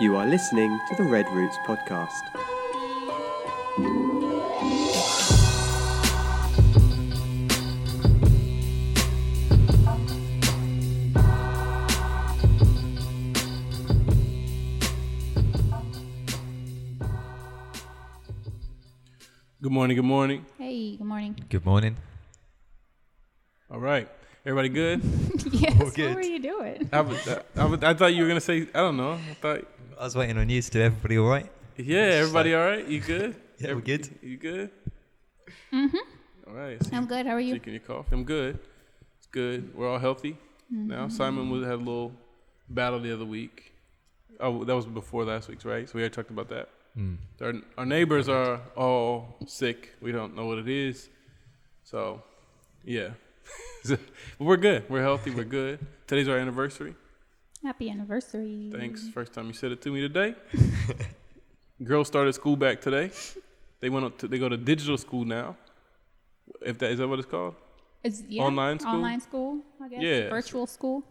You are listening to the Red Roots podcast. Good morning. Good morning. Hey, good morning. Good morning. All right. Everybody good? yes, what good. were you doing? I, was, I, was, I thought you were gonna say. I don't know. I thought. I was waiting on you to do everybody all right. Yeah. Everybody all right? You good? Yeah, we're good. You good? Mm-hmm. All right. So I'm good. How are you? Taking your cough. I'm good. It's good. We're all healthy now. Simon was had a little battle the other week. Oh, that was before last week's, right? So we already talked about that. Mm. Our, our neighbors are all sick. We don't know what it is. So, yeah. but we're good. We're healthy. We're good. Today's our anniversary. Happy anniversary. Thanks. First time you said it to me today. Girls started school back today. They went up to, they go to digital school now. If that is that what it's called? Is, yeah, Online school? Online school, I guess. Yeah. Virtual school.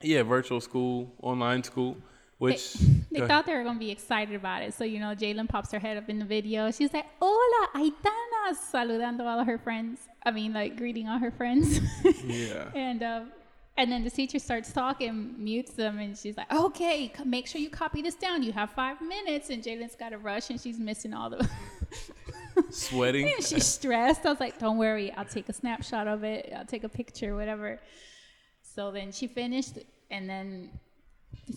Yeah, virtual school, online school, which They ahead. thought they were going to be excited about it. So, you know, Jalen pops her head up in the video. She's like, Hola, Aitana, saludando all her friends. I mean, like, greeting all her friends. yeah. and um, and then the teacher starts talking, mutes them, and she's like, "Okay, make sure you copy this down. You have five minutes." And Jalen's got to rush, and she's missing all the. Sweating. and she's stressed. I was like, "Don't worry, I'll take a snapshot of it. I'll take a picture, whatever." So then she finished, and then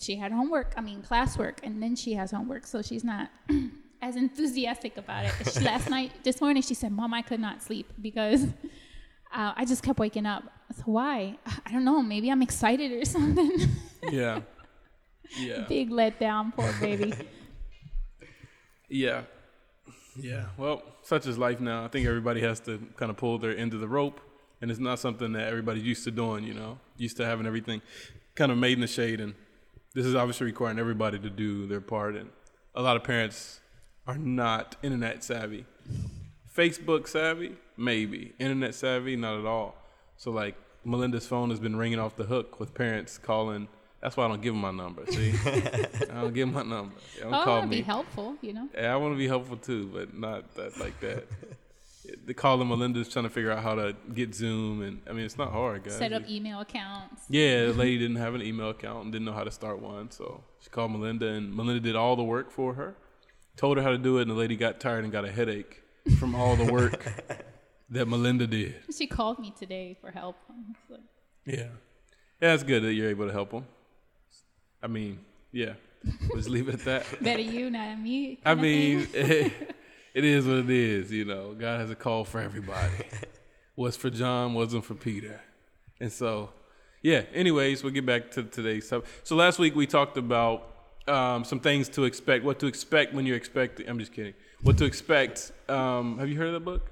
she had homework. I mean, classwork, and then she has homework, so she's not as enthusiastic about it. She, last night, this morning, she said, "Mom, I could not sleep because." Uh, I just kept waking up. So why? I don't know. Maybe I'm excited or something. Yeah. Yeah. Big letdown, poor baby. Yeah. Yeah. Well, such is life now. I think everybody has to kind of pull their end of the rope, and it's not something that everybody's used to doing, you know, used to having everything kind of made in the shade. And this is obviously requiring everybody to do their part. And a lot of parents are not internet savvy. Facebook savvy, maybe. Internet savvy, not at all. So, like, Melinda's phone has been ringing off the hook with parents calling. That's why I don't give them my number. See, I don't give them my number. They don't Oh, I call want to me. be helpful, you know. Yeah, I want to be helpful too, but not that like that. they call them Melinda's trying to figure out how to get Zoom, and I mean it's not hard, guys. Set up email accounts. Yeah, the lady didn't have an email account and didn't know how to start one, so she called Melinda, and Melinda did all the work for her. Told her how to do it, and the lady got tired and got a headache from all the work that Melinda did. She called me today for help. Like, Yeah, yeah, it's good that you're able to help them. I mean, yeah, let's leave it at that. Better you, not me. I mean, thing. it is what it is. You know, God has a call for everybody. What's for John wasn't for Peter, and so, yeah. Anyways, we'll get back to today's stuff. So last week we talked about um, some things to expect. What to expect when you're expecting. I'm just kidding. What to expect. Um, have you heard of the book?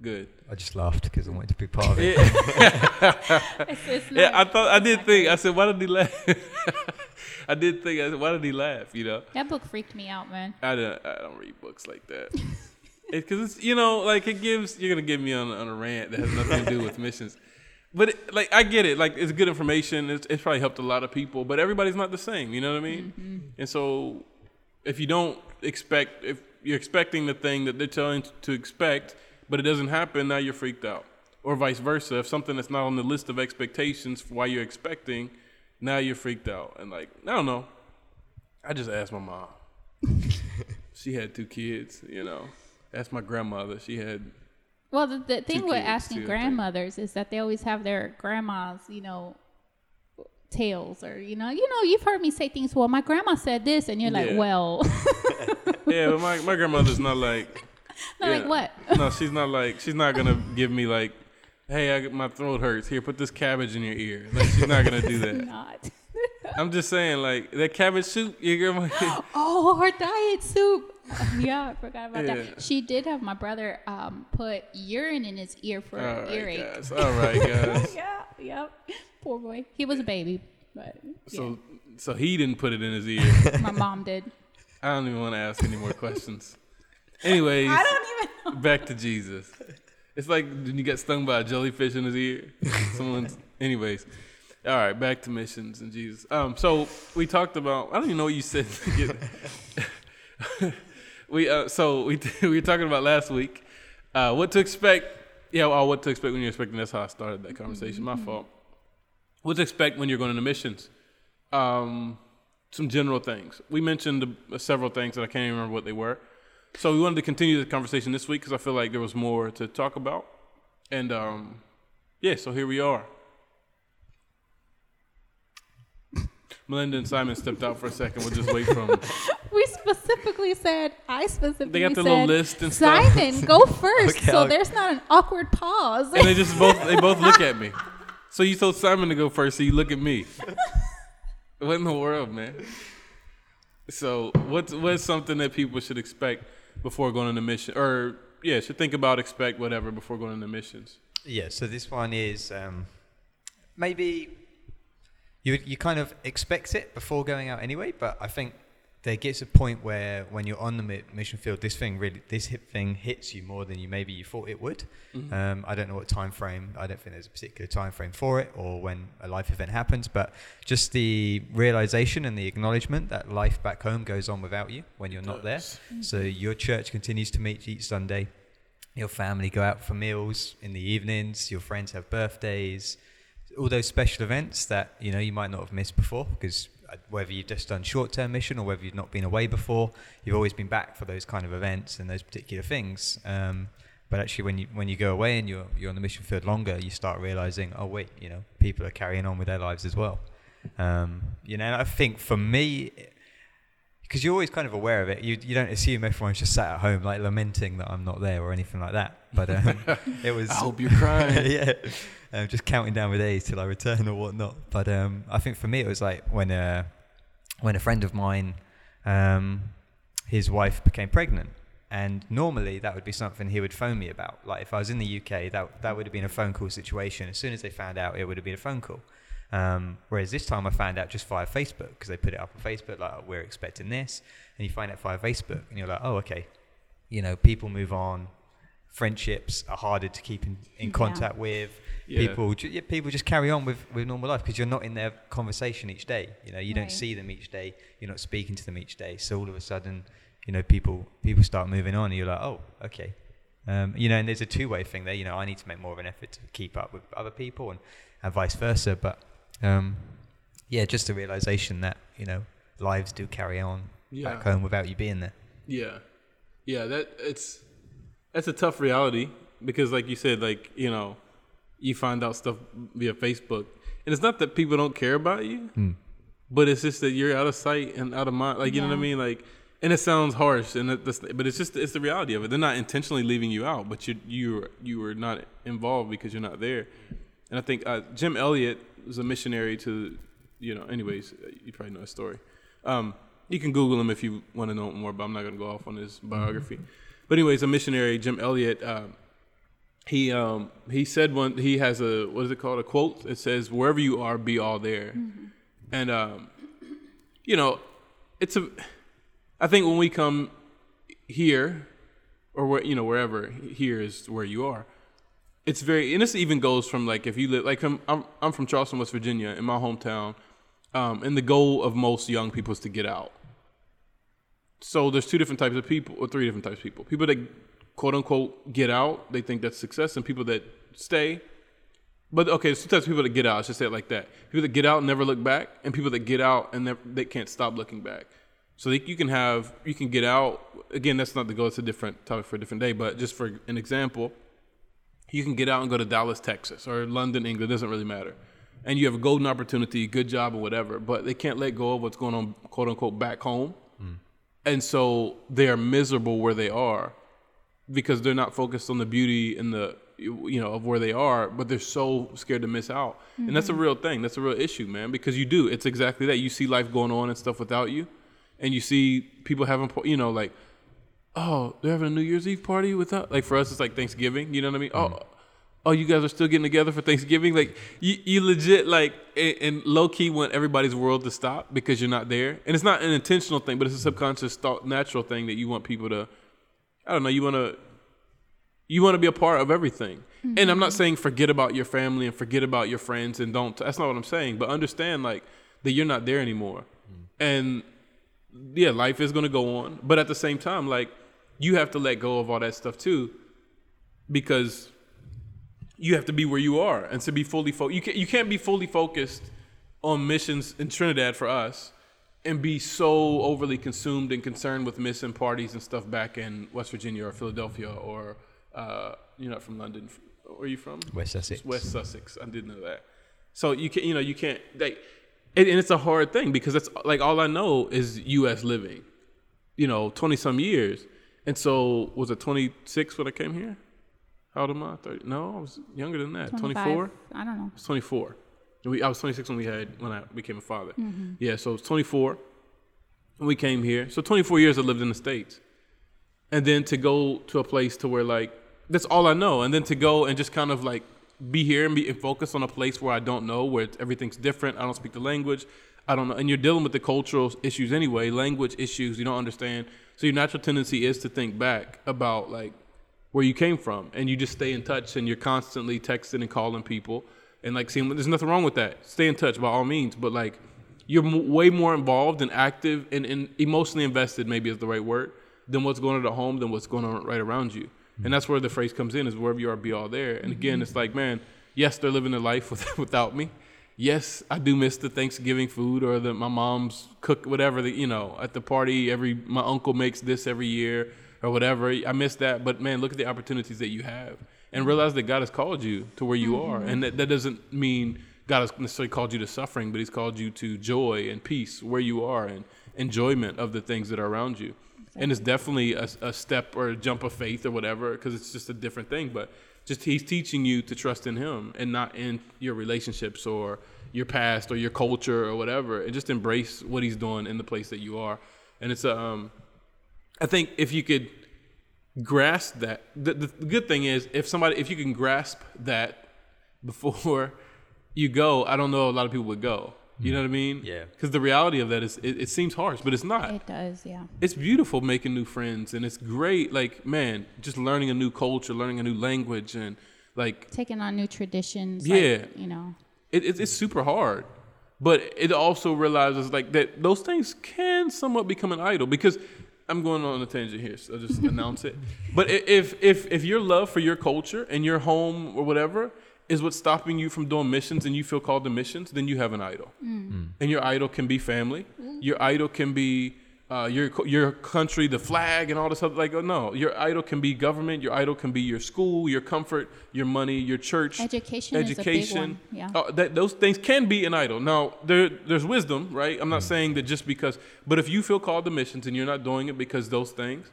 No, Good. I just laughed because I wanted to be part of it. It's- it's Yeah, I thought I did think. I said, why did he laugh? I did think. I said, why did he laugh? You know. that book freaked me out, man. I don't, I don't read books like that. Because it's, you know, like it gives, you're going to get me on, on a rant that has nothing to do with missions. But it, like, I get it. Like, it's good information. It's, it's probably helped a lot of people, but everybody's not the same. You know what I mean? Mm-hmm. And so if you don't expect, if you're expecting the thing that they're telling you to expect, but it doesn't happen, now you're freaked out. Or vice versa. If something that's not on the list of expectations for why you're expecting, now you're freaked out. And like, I don't know. I just asked my mom. she had two kids, you know. That's my grandmother. She had Well, the, the thing with kids, asking too, I think. grandmothers is that they always have their grandmas, you know, tales or you know, you know, you've heard me say things. Well, my grandma said this, and you're like, Yeah. well, yeah, but my, my grandmother's not like not like what? No, she's not like she's not gonna give me like, hey, I, my throat hurts. Here, put this cabbage in your ear. Like she's not gonna do that. Not. I'm just saying, like that cabbage soup, You your grandma. Oh, her diet soup. yeah, I forgot about Yeah. that. She did have my brother um, put urine in his ear for All an right, earache. guys. All right, guys. yeah, yep. Poor boy. He was a baby, but So, so he didn't put it in his ear. my mom did. I don't even want to ask any more questions. Anyways, I don't even know. back to Jesus. It's like when you get stung by a jellyfish in his ear. Someone's, anyways. All right, back to missions and Jesus. Um, so we talked about. I don't even know what you said. we uh, so we we were talking about last week uh, what to expect. Yeah, well, what to expect when you're expecting. That's how I started that conversation. My fault. What to expect when you're going into missions. Um, some general things. We mentioned uh, several things that I can't even remember what they were. So we wanted to continue the conversation this week because I feel like there was more to talk about. And um, yeah, so here we are. Melinda and Simon stepped out for a second. We'll just wait for them. We specifically said, I specifically They got the said, little list and stuff. Simon, go first, Okay, so I'll- there's not an awkward pause. and they just both they both look at me. So you told Simon to go first, so you look at me. what in the world, man? So what's what's something that people should expect before going on a mission, or yeah, should think about, expect whatever before going on the missions? Yeah, so this one is um, maybe you you kind of expect it before going out anyway, but I think there gets a point where when you're on the mi- mission field, this thing really this hit thing hits you more than you maybe you thought it would. Um, I don't know what time frame. I don't think there's a particular time frame for it or when a life event happens, but just the realization and the acknowledgement that life back home goes on without you when you're not there. So your church continues to meet each Sunday your family go out for meals in the evenings your friends have birthdays all those special events that you know you might not have missed before because whether you've just done short-term mission or whether you've not been away before you've always been back for those kind of events and those particular things um, but actually when you when you go away and you're you're on the mission field longer you start realizing oh wait you know people are carrying on with their lives as well um, you know and i think for me because you're always kind of aware of it. You you don't assume everyone's just sat at home like lamenting that I'm not there or anything like that. But um, it was I hope you're crying. yeah, um, just counting down the days till I return or whatnot. But um, I think for me it was like when uh, when a friend of mine, um, his wife became pregnant. And normally that would be something he would phone me about. Like if I was in the UK, that that would have been a phone call situation. As soon as they found out, it would have been a phone call. Um, whereas this time I found out just via Facebook because they put it up on Facebook like we're expecting this, and you find out via Facebook, and you're like, oh okay, you know, people move on, friendships are harder to keep in, in Yeah. contact with. Yeah. People, ju- people just carry on with, with normal life because you're not in their conversation each day. You know, you don't see them each day. You're not speaking to them each day. So all of a sudden, you know, people people start moving on, and you're like, oh, okay. Um, you know, and there's a two-way thing there. You know, I need to make more of an effort to keep up with other people, and, and vice versa. But um, yeah, just the realization that you know lives do carry on Yeah. back home without you being there. Yeah, yeah. That it's that's a tough reality because, like you said, like you know, you find out stuff via Facebook, and it's not that people don't care about you, but it's just that you're out of sight and out of mind. Like you know what I mean? Like, and it sounds harsh, and it, that's, but it's just it's the reality of it. They're not intentionally leaving you out, but you you you were not involved because you're not there. And I think uh, Jim Elliot was a missionary to, you know. Anyways, you probably know his story. Um, you can Google him if you want to know more, but I'm not going to go off on his biography. But anyways, a missionary, Jim Elliot. Um, he um, he said one. He has a what is it called? A quote. It says, "Wherever you are, be all there." And um, you know, it's a. I think when we come here, or where you know wherever here is where you are, it's very and this even goes from like if you live like from I'm I'm from Charleston, West Virginia, in my hometown, um, and the goal of most young people is to get out. So there's two different types of people, or three different types of people. People that quote unquote get out, they think that's success, and people that stay. But okay, there's two types of people that get out. Let's just say it like that. People that get out and never look back, and people that get out and never, they can't stop looking back. So you can have you can get out. Again, that's not the goal. It's a different topic for a different day. But just for an example, you can get out and go to Dallas, Texas, or London, England. Doesn't really matter. And you have a golden opportunity, good job, or whatever. But they can't let go of what's going on, quote unquote, back home. And so they are miserable where they are because they're not focused on the beauty and the you know of where they are, but they're so scared to miss out. And that's a mm-hmm. real thing. That's a real issue, man. Because you do. It's exactly that. You see life going on and stuff without you, and you see people having, you know, like oh, they're having a New Year's Eve party without like for us it's like Thanksgiving, you know what I mean? Oh mm-hmm. Oh you guys are still getting together for Thanksgiving? Like you, you legit like and, and low key want everybody's world to stop because you're not there. And it's not an intentional thing, but it's a subconscious thought natural thing that you want people to I don't know, you wanna You want to be a part of everything. And I'm not mm-hmm. saying forget about your family and forget about your friends and don't. That's not what I'm saying. But understand like that you're not there anymore. Mm. And yeah, life is going to go on. But at the same time, like you have to let go of all that stuff too, because you have to be where you are and to be fully focused. you can't you can't be fully focused on missions in Trinidad for us and be so overly consumed and concerned with missing parties and stuff back in West Virginia or Philadelphia or uh, you're not from London. Where are you from? West Sussex. West Sussex. I didn't know that. So you can't. you know you can't like, and, and it's a hard thing because that's like all I know is U.S. living, you know, twenty some years, and so was it twenty six when I came here? How old am I? 30? No, I was younger than that. 24? I don't know. I was 24. We, I was 26 when we had when I became a father. Mm-hmm. Yeah, so it was 24 when we came here. So 24 years I lived in the states, and then to go to a place to where like that's all I know, and then to go and just kind of like be here and be and focus on a place where I don't know, where it's, everything's different. I don't speak the language. I don't know, and you're dealing with the cultural issues anyway, language issues you don't understand. So your natural tendency is to think back about like where you came from, and you just stay in touch, and you're constantly texting and calling people, and like seeing there's nothing wrong with that. Stay in touch by all means, but like you're m- way more involved and active and, and emotionally invested, maybe is the right word, than what's going on at home than what's going on right around you. And mm-hmm. that's where the phrase comes in: is wherever you are, be all there. And again, mm-hmm. it's like, man, yes, they're living their life with, without me. Yes, I do miss the Thanksgiving food or the my mom's cook whatever the you know at the party. Every my uncle makes this every year or whatever. I miss that, but man, look at the opportunities that you have and realize that God has called you to where you are, and that, that doesn't mean God has necessarily called you to suffering, but He's called you to joy and peace where you are and enjoyment of the things that are around you. And it's definitely a, a step or a jump of faith or whatever, because it's just a different thing. But just He's teaching you to trust in Him and not in your relationships or your past or your culture or whatever, and just embrace what He's doing in the place that you are. And it's a, um, I think if you could grasp that, the, the good thing is if somebody, if you can grasp that before you go, I don't know a lot of people would go. You know what I mean? Yeah. Because the reality of that is, it, it seems harsh, but it's not. It does, yeah. It's beautiful making new friends, and it's great. Like, man, just learning a new culture, learning a new language, and like Taking on new traditions. Yeah. Like, you know. it, it, it's super hard but it also realizes like that those things can somewhat become an idol because i'm going on a tangent here so i'll just announce it. But if if if your love for your culture and your home or whatever is what's stopping you from doing missions and you feel called to missions then you have an idol. Mm. Mm. And your idol can be family. Mm. Your idol can be uh, your your country, the flag, and all this stuff. Like, oh, no, your idol can be government. Your idol can be your school, your comfort, your money, your church. Education is a big education. one, yeah. Uh, that those things can be an idol. Now, there there's wisdom, right? I'm not Mm. saying that just because, but if you feel called to missions and you're not doing it because those things,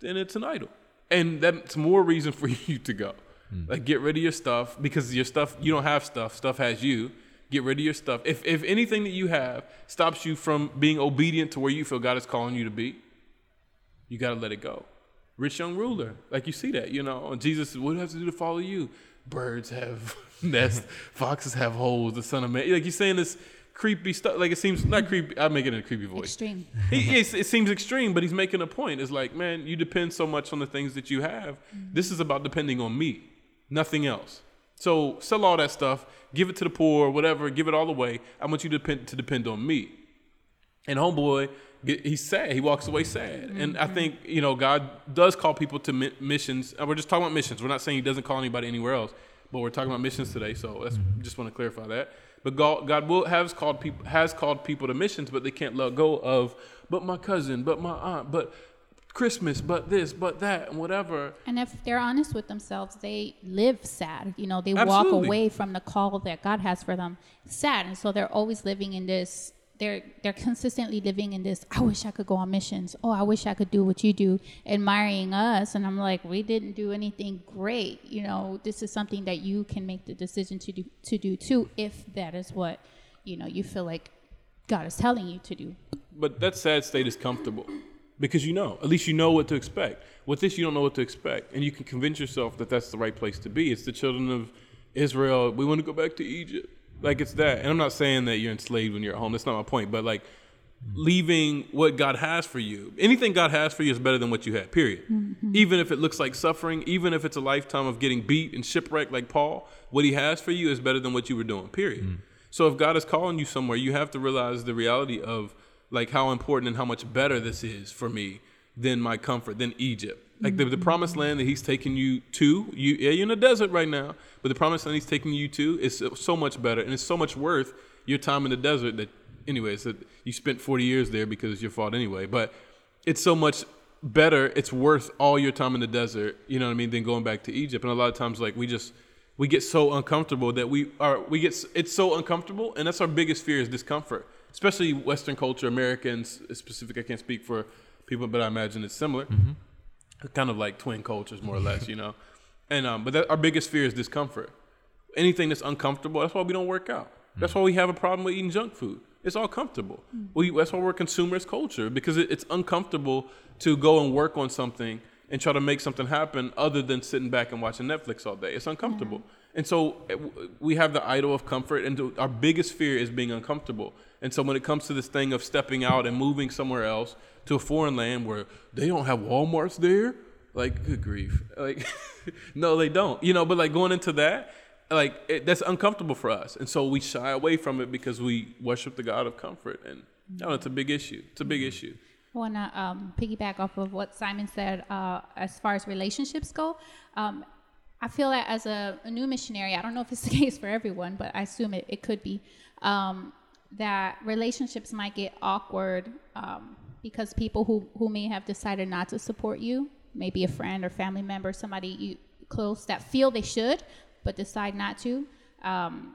then it's an idol, and that's more reason for you to go. Mm. Like, get rid of your stuff because your stuff you don't have stuff. Stuff has you. Get rid of your stuff. If if anything that you have stops you from being obedient to where you feel God is calling you to be, you got to let it go. Rich young ruler, like you see that, you know. And Jesus, what do I have to do to follow you? Birds have nests, foxes have holes. The son of man, like you're saying this creepy stuff. Like it seems not creepy. I make it in a creepy voice. Extreme. He, it seems extreme, but he's making a point. It's like, man, you depend so much on the things that you have. Mm-hmm. This is about depending on me, nothing else. So sell all that stuff, give it to the poor, whatever, give it all away. I want you to depend to depend on me. And homeboy, he's sad. He walks away sad. And I mm-hmm. think you know God does call people to mi- missions. We're just talking about missions. We're not saying He doesn't call anybody anywhere else, but we're talking about missions today. So that's mm-hmm. just want to clarify that. But God, God will has called people has called people to missions, but they can't let go of. But my cousin, but my aunt, but Christmas, but this, but that, and whatever. And if they're honest with themselves, they live sad. You know, they Absolutely. walk away from the call that God has for them sad. And so they're always living in this they're they're consistently living in this I wish I could go on missions. Oh, I wish I could do what you do, admiring us. And I'm like, we didn't do anything great. You know, this is something that you can make the decision to do to do too if that is what, you know, you feel like God is telling you to do. But that sad state is comfortable because you know, at least you know what to expect. With this, you don't know what to expect, and you can convince yourself that that's the right place to be. It's the children of Israel. We want to go back to Egypt. Like it's that, and I'm not saying that you're enslaved when you're at home. That's not my point. But like, leaving what God has for you. Anything God has for you is better than what you had, period. Mm-hmm. Even if it looks like suffering, even if it's a lifetime of getting beat and shipwrecked like Paul, what he has for you is better than what you were doing, period. Mm. So if God is calling you somewhere, you have to realize the reality of like how important and how much better this is for me than my comfort, than Egypt. Like the, the mm-hmm. promised land that he's taking you to, you yeah, you're in the desert right now, but the promised land he's taking you to is so- so much better and it's so much worth your time in the desert that anyways, that you spent 40 years there because it's your fault anyway, but it's so much better, it's worth all your time in the desert, you know what I mean, than going back to Egypt. And a lot of times like we just we get so uncomfortable that we are we get it's so uncomfortable and that's our biggest fear is discomfort especially western culture americans specific i can't speak for people but i imagine it's similar. Kind of like twin cultures more or less you know? And um but that, our biggest fear is discomfort. Anything that's uncomfortable that's why we don't work out. That's why we have a problem with eating junk food. It's all comfortable. We, that's why we're consumerist culture because it, it's uncomfortable to go and work on something and try to make something happen other than sitting back and watching netflix all day. It's uncomfortable. And so uh, we have the idol of comfort and our biggest fear is being uncomfortable and so when it comes to this thing of stepping out and moving somewhere else to a foreign land where they don't have walmarts there like good grief. Like no they don't. You know but like going into that like it, that's uncomfortable for us. And so we shy away from it because we worship the god of comfort. And no, it's a big issue. It's a big issue. I want to um, piggyback off of what Simon said uh, as far as relationships go. Um, I feel that as a, a new missionary, I don't know if it's the case for everyone, but I assume it, it could be, um, that relationships might get awkward um, because people who, who may have decided not to support you, maybe a friend or family member, somebody you close that feel they should, but decide not to, um,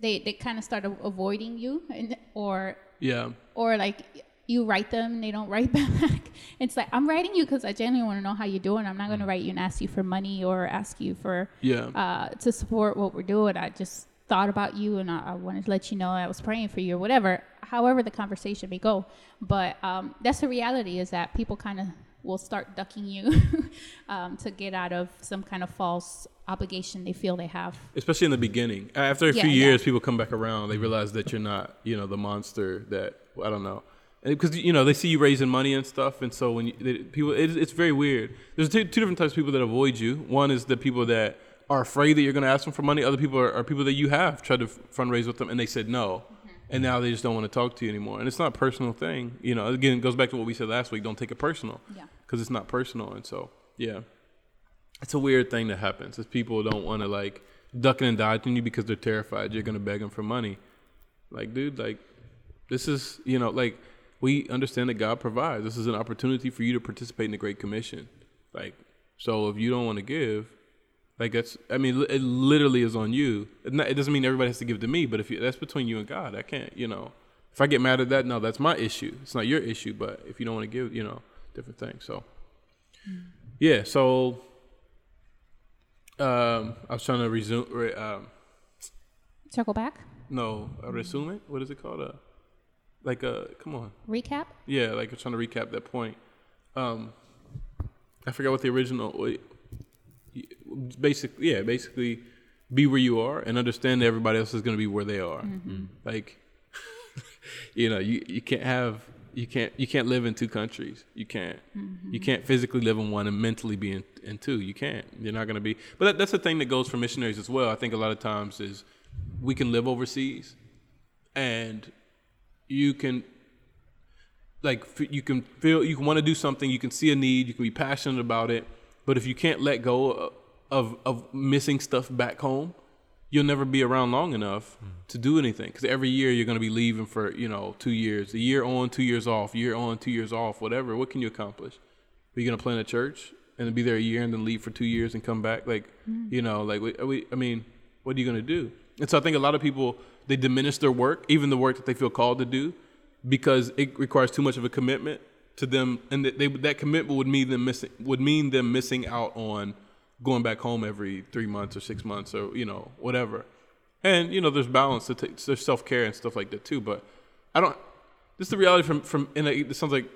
they, they kind of start a- avoiding you and, or yeah or like you write them and they don't write back. It's like I'm writing you because I genuinely want to know how you're doing. I'm not going to write you and ask you for money or ask you for Yeah. uh, to support what we're doing. I just thought about you and I, I wanted to let you know I was praying for you or whatever. However the conversation may go, but um, that's the reality is that people kind of will start ducking you um, to get out of some kind of false obligation they feel they have. especially in the beginning. After a Yeah, few yeah. years, people come back around. They realize that you're not, you know, the monster that I don't know, because you know they see you raising money and stuff, and so when you, they, people, it, it's very weird. There's two, two different types of people that avoid you. One is the people that are afraid that you're going to ask them for money. Other people are, are people that you have tried to f- fundraise with them, and they said no. Mm-hmm. And now they just don't want to talk to you anymore. And it's not a personal thing. You know, again, it goes back to what we said last week. Don't take it personal. Yeah. Because it's not personal. And so, yeah it's a weird thing that happens is people don't want to like ducking and dodging you because they're terrified you're gonna beg them for money like dude like this is you know like we understand that god provides this is an opportunity for you to participate in the great commission like so if you don't want to give like that's i mean it literally is on you it doesn't mean everybody has to give to me but if you that's between you and god i can't you know if i get mad at that no that's my issue it's not your issue but if you don't want to give you know different things so yeah so um, I was trying to resume. Re, um, Circle back, no, a resume it. What is it called? A like a come on. recap. Yeah, like I'm trying to recap that point. Um, I forgot what the original. Basically, yeah, basically, be where you are and understand that everybody else is going to be where they are. Mm-hmm. Like, you know, you, you can't have you can't you can't live in two countries. You can't mm-hmm. you can't physically live in one and mentally be in, in two. You can't. You're not going to be. But that, that's the thing that goes for missionaries as well. I think a lot of times is we can live overseas, and you can like you can feel you can want to do something you can see a need you can be passionate about it but if you can't let go of of missing stuff back home you'll never be around long enough to do anything. Because every year you're going to be leaving for you know two years a year on two years off year on two years off whatever. What can you accomplish? Are you going to plant a church and be there a year and then leave for two years and come back? Like mm. you know like we, we, i mean what are you going to do? And so i think a lot of people they diminish their work even the work that they feel called to do because it requires too much of a commitment to them, and that they that commitment would mean them missing would mean them missing out on going back home every three months or six months or you know whatever. And you know, there's balance to take, there's self care and stuff like that too. But I don't. This is the reality from from. And it sounds like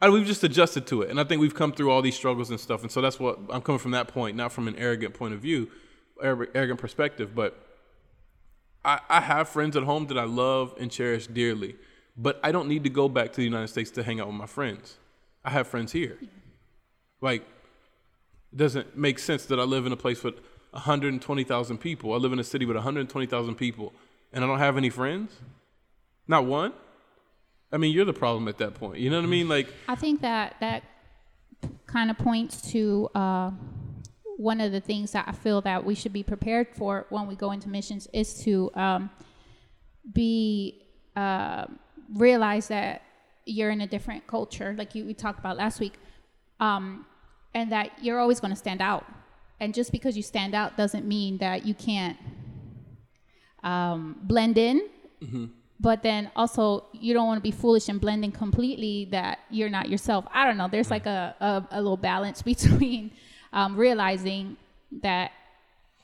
I, we've just adjusted to it, and I think we've come through all these struggles and stuff. And so that's what I'm coming from that point, not from an arrogant point of view, arrogant perspective, but I, I have friends at home that I love and cherish dearly, But I don't need to go back to the United States to hang out with my friends. I have friends here. Like, it doesn't make sense that I live in a place with 120,000 people. I live in a city with 120,000 people, and I don't have any friends. Not one. I mean, you're the problem at that point. You know what I mean? Like, I think that that kind of points to uh, one of the things that I feel that we should be prepared for when we go into missions is to um, be uh, realize that you're in a different culture, like you we talked about last week, um, and that you're always going to stand out. And just because you stand out doesn't mean that you can't um, blend in. But then also, you don't want to be foolish and blending completely that you're not yourself. I don't know. There's like a, a, a little balance between um, realizing that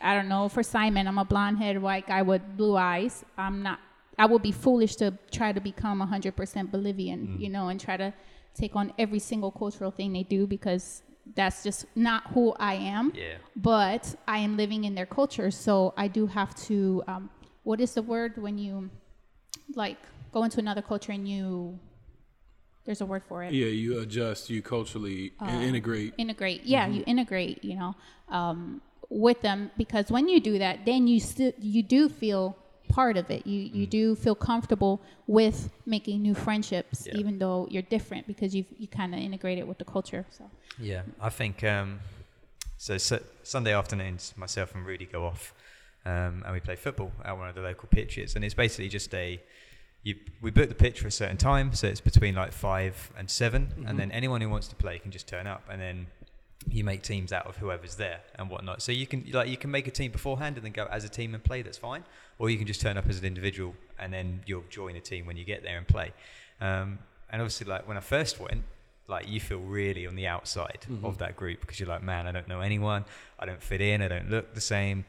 I don't know. For Simon, I'm a blonde haired white guy with blue eyes. I'm not. I would be foolish to try to become 100% Bolivian, you know, and try to take on every single cultural thing they do because that's just not who I am. Yeah. But I am living in their culture, so I do have to. Um, what is the word when you like go into another culture and you? There's a word for it yeah, you adjust, you culturally and integrate. integrate yeah you integrate you know um, with them because when you do that then you still you do feel part of it you you do feel comfortable with making new friendships Yeah. even though you're different because you've you kind of integrated with the culture so Yeah, I think um, so, so. Sunday afternoons, myself and Rudy go off, um, and we play football at one of the local pitches, and it's basically just a. You, we book the pitch for a certain time, so it's between like five and 7 and then anyone who wants to play can just turn up, and then you make teams out of whoever's there and whatnot. So you can like you can make a team beforehand and then go as a team and play. That's fine, or you can just turn up as an individual and then you'll join a team when you get there and play. Um, and obviously, like when I first went, like you feel really on the outside of that group because you're like, man, I don't know anyone. I don't fit in. I don't look the same.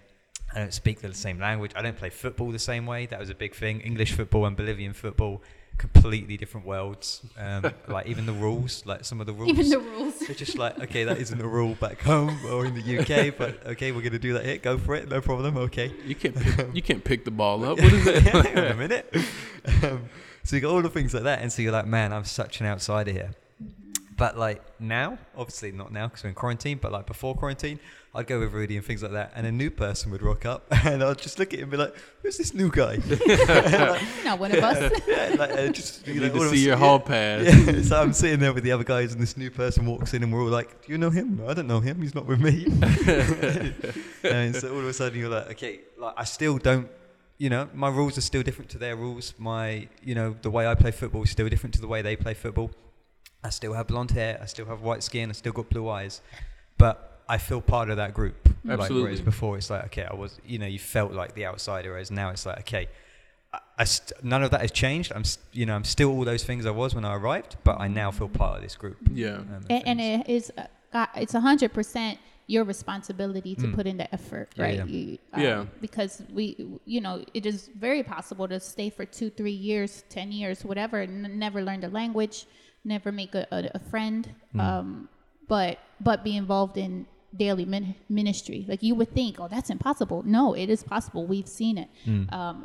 I don't speak the same language. I don't play football the same way. That was a big thing. English football and Bolivian football, completely different worlds. Um, like even the rules, like some of the rules. even the rules They're just like, okay, that isn't a rule back home or in the UK, but okay, we're gonna do that here. Go for it, no problem. Okay. You can't pick, you can't pick the ball up. What is that? Hang on a minute. Um, so you got all the things like that, and so you're like, man, I'm such an outsider here. But like now, obviously not now because we're in quarantine, but like before quarantine, I'd go with Rudy and things like that, and a new person would rock up, and I'd just look at him and be like, "Who's this new guy?" not one of us yeah, like, uh, just You you know, need to of see us- your yeah. hall pass. Yeah, so I'm sitting there with the other guys, and this new person walks in, and we're all like, "Do you know him? I don't know him. He's not with me." and so all of a sudden, you're like, "Okay, like I still don't." You know, my rules are still different to their rules. My, you know, the way I play football is still different to the way they play football. I still have blonde hair. I still have white skin. I still got blue eyes, but I feel part of that group. Like, Absolutely. whereas before, it's like, okay, I was, you know, you felt like the outsider. Whereas now, it's like, okay, I, I st- none of that has changed. I'm, st- you know, I'm still all those things I was when I arrived, but I now feel part of this group. Yeah. um, and, and it is uh, it's a hundred percent your responsibility to Mm. put in the effort Yeah, right yeah. You, Yeah. because we you know it is very possible to stay for two three years ten years whatever and n- never learn the language never make a, a, a friend Mm. um, but but be involved in daily min- ministry like you would think oh that's impossible no it is possible we've seen it Mm. um,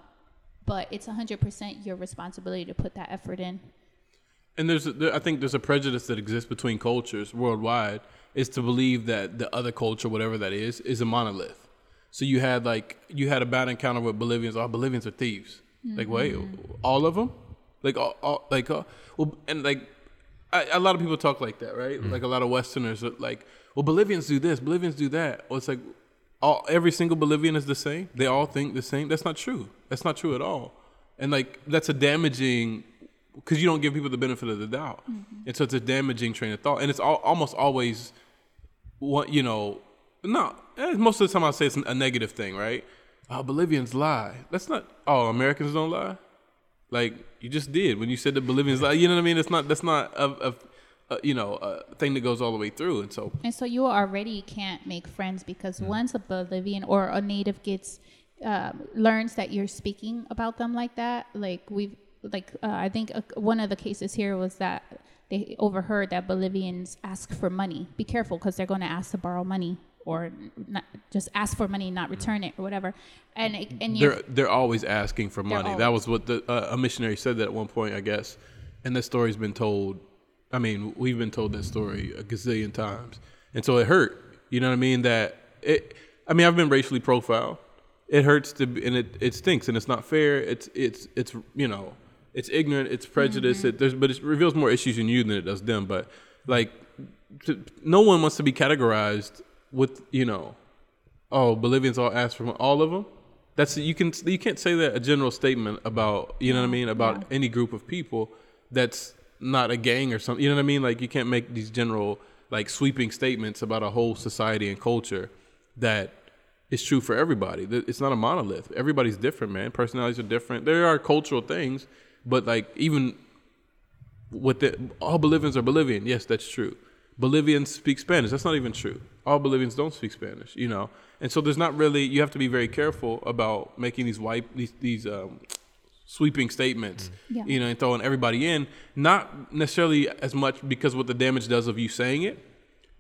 but it's 100% your responsibility to put that effort in And there's, a, there, I think there's a prejudice that exists between cultures worldwide is to believe that the other culture, whatever that is, is a monolith. So you had like you had a bad encounter with Bolivians. Oh, Bolivians are thieves. Like wait, all of them? Like all, all like uh, well, and like I, a lot of people talk like that, right? Mm. Like a lot of Westerners are like, well, Bolivians do this, Bolivians do that. Well, it's like all every single Bolivian is the same. They all think the same. That's not true. That's not true at all. And like that's a damaging because you don't give people the benefit of the doubt, mm-hmm. and so it's a damaging train of thought. And it's all, almost always what you know. No, eh, most of the time I'll say it's a negative thing, right? Oh, Bolivians lie. That's not. Oh, Americans don't lie. Like you just did when you said that Bolivians lie. You know what I mean? It's not. That's not a, a, a you know a thing that goes all the way through. And so And so you already can't make friends because once a Bolivian or a native gets um, learns that you're speaking about them like that, like we've like uh, I think uh, one of the cases here was that they overheard that Bolivians ask for money. Be careful because they're going to ask to borrow money or not, just ask for money not return it or whatever. And it- and They're they're always asking for money. That was what the uh, a missionary said that at one point, I guess. And that story's been told. I mean, we've been told that story a gazillion times, and so it hurt. You know what I mean? That it. I mean, I've been racially profiled. It hurts to, be, and it, it stinks, and it's not fair. It's it's it's you know, it's ignorant. It's prejudice. Mm-hmm. It, there's, but it reveals more issues in you than it does them. But like, to, no one wants to be categorized with you know oh, Bolivians all ask for all of them. That's you can you can't say that a general statement about you know what I mean about any group of people that's not a gang or something. You know what I mean? Like you can't make these general like sweeping statements about a whole society and culture that is true for everybody. It's not a monolith. Everybody's different, man. Personalities are different. There are cultural things, but like even with the all Bolivians are Bolivian. Yes, that's true. Bolivians speak Spanish. That's not even true. All Bolivians don't speak Spanish, you know. And so there's not really you have to be very careful about making these white these these um, sweeping statements, mm. Yeah. you know, and throwing everybody in. Not necessarily as much because what the damage does of you saying it,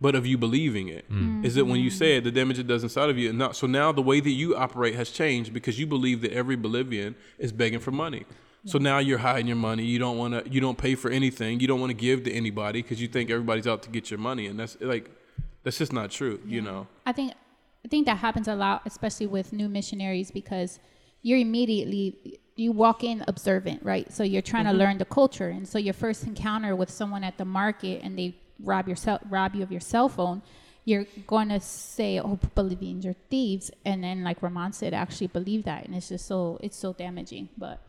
but of you believing it. Mm. Is that when you mm. say it, the damage it does inside of you. And not, so now the way that you operate has changed because you believe that every Bolivian is begging for money. So now you're hiding your money. You don't want to. You don't pay for anything. You don't want to give to anybody because you think everybody's out to get your money, and that's like, that's just not true. You know. I think I think that happens a lot, especially with new missionaries, because you're immediately you walk in observant, right? So you're trying to mm-hmm. learn the culture, and so your first encounter with someone at the market, and they rob your cell, rob you of your cell phone. You're going to say, "Oh, Bolivians are thieves," and then, like Ramon said, actually believe that, and it's just so it's so damaging. But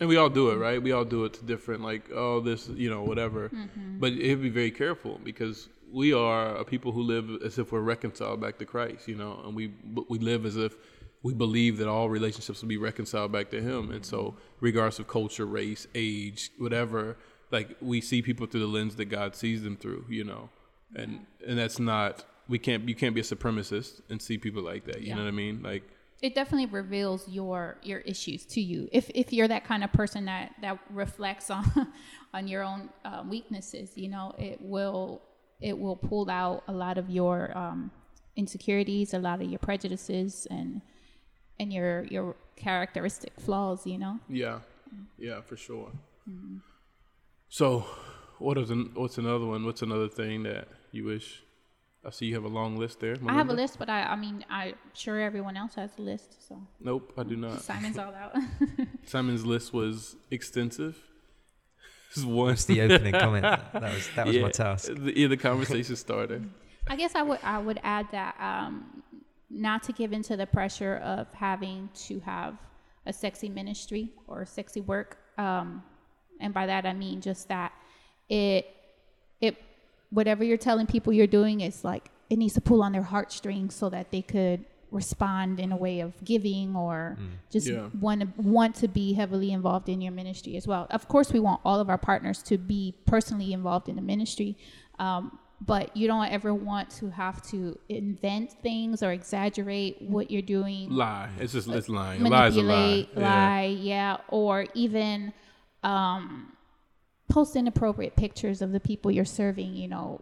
And we all do it, right? We all do it to different, like, oh, this, you know, whatever. Mm-hmm. But you have to be very careful because we are a people who live as if we're reconciled back to Christ, you know, and we we live as if we believe that all relationships will be reconciled back to Him. And so, regardless of culture, race, age, whatever, like we see people through the lens that God sees them through, you know, and and that's not we can't you can't be a supremacist and see people like that. You Yeah. know what I mean? Like it definitely reveals your your issues to you if if you're that kind of person that that reflects on on your own uh, weaknesses you know it will it will pull out a lot of your um, insecurities a lot of your prejudices and and your your characteristic flaws you know Yeah, yeah, for sure. So, what is an, what's another one? What's another thing that you wish? I see you have a long list there. i have a list but i i mean i'm sure everyone else has a list so Nope, I do not. simon's all out Simon's list was extensive. This is one. It's the opening comment. That was that was yeah, my task. The, yeah, the conversation started. I guess I would I would add that um, not to give into the pressure of having to have a sexy ministry or sexy work, um, and by that I mean just that it it whatever you're telling people you're doing is like it needs to pull on their heartstrings so that they could respond in a way of giving or just Yeah. want to want to be heavily involved in your ministry as well. Of course, we want all of our partners to be personally involved in the ministry, um, but you don't ever want to have to invent things or exaggerate what you're doing Lie. It's just it's lying. A lie is lie. Yeah. yeah, or even um, post inappropriate pictures of the people you're serving. You know,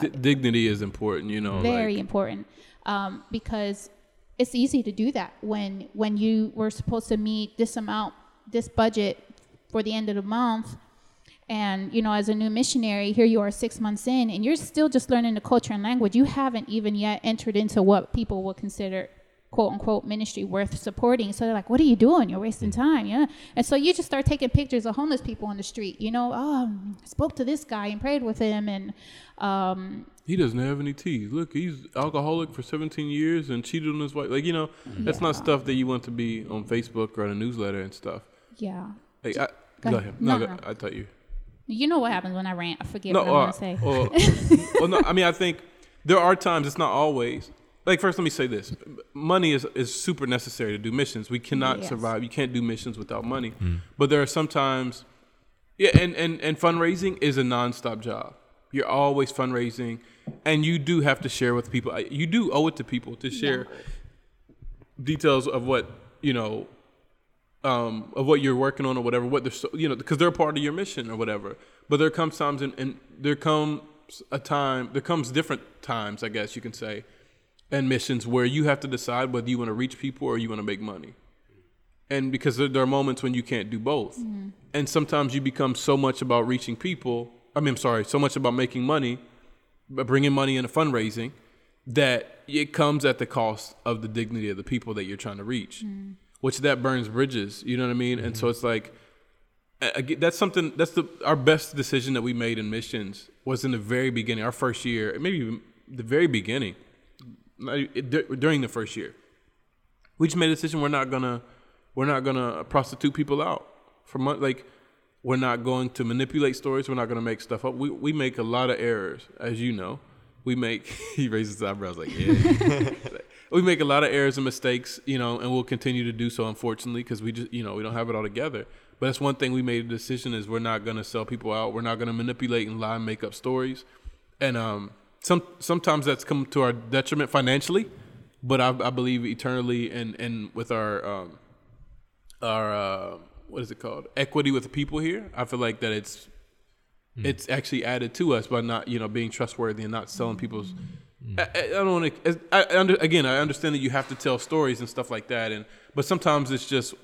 D- dignity is important. You know, very like, important um, because it's easy to do that when when you were supposed to meet this amount, this budget for the end of the month. And you know, as a new missionary, here you are six months in, and you're still just learning the culture and language. You haven't even yet entered into what people would consider quote unquote ministry worth supporting. So they're like, "What are you doing? You're wasting time." Yeah, and so you just start taking pictures of homeless people on the street. You know, oh, I spoke to this guy and prayed with him, and um, he doesn't have any teeth. Look, he's alcoholic for 17 years and cheated on his wife. Like you know, that's not stuff that you want to be on Facebook or in a newsletter and stuff. yeah. Like, I, Go go ahead. ahead. No, No, go, no. I thought you. You know what happens when I rant. I forget No, what I or, want to say. or, well, no. I mean, I think there are times. It's not always. Like first, let me say this: money is is super necessary to do missions. We cannot Yes. survive. You can't do missions without money. Mm. But there are sometimes, yeah, and and and fundraising is a nonstop job. You're always fundraising, and you do have to share with people. You do owe it to people to share details of what you know um, of what you're working on or whatever, what they're so, you know, because they're part of your mission or whatever. But there comes times and, and there comes a time, there comes different times, I guess you can say, and missions where you have to decide whether you want to reach people or you want to make money. And because there there are moments when you can't do both. And sometimes you become so much about reaching people. I mean, I'm sorry, so much about making money, but bringing money into fundraising that it comes at the cost of the dignity of the people that you're trying to reach, mm-hmm. which that burns bridges. You know what I mean? And so mm-hmm. it's like, that's something that's the our best decision that we made in missions was in the very beginning our first year maybe the very beginning during the first year we just made a decision we're not gonna we're not gonna prostitute people out for money like we're not going to manipulate stories we're not gonna make stuff up we, we make a lot of errors as you know we make he raises his eyebrows like yeah we make a lot of errors and mistakes, you know, and we'll continue to do so, unfortunately, because we just, you know, we don't have it all together. But that's one thing we made a decision is we're not going to sell people out. We're not going to manipulate and lie and make up stories. And um, some sometimes that's come to our detriment financially, but I, I believe eternally and and with our um, our uh, what is it called equity with the people here. I feel like that it's hmm. it's actually added to us by not you know being trustworthy and not selling people's. Hmm. I, I I don't want to. I, I under, again, I understand that you have to tell stories and stuff like that, and but sometimes it's just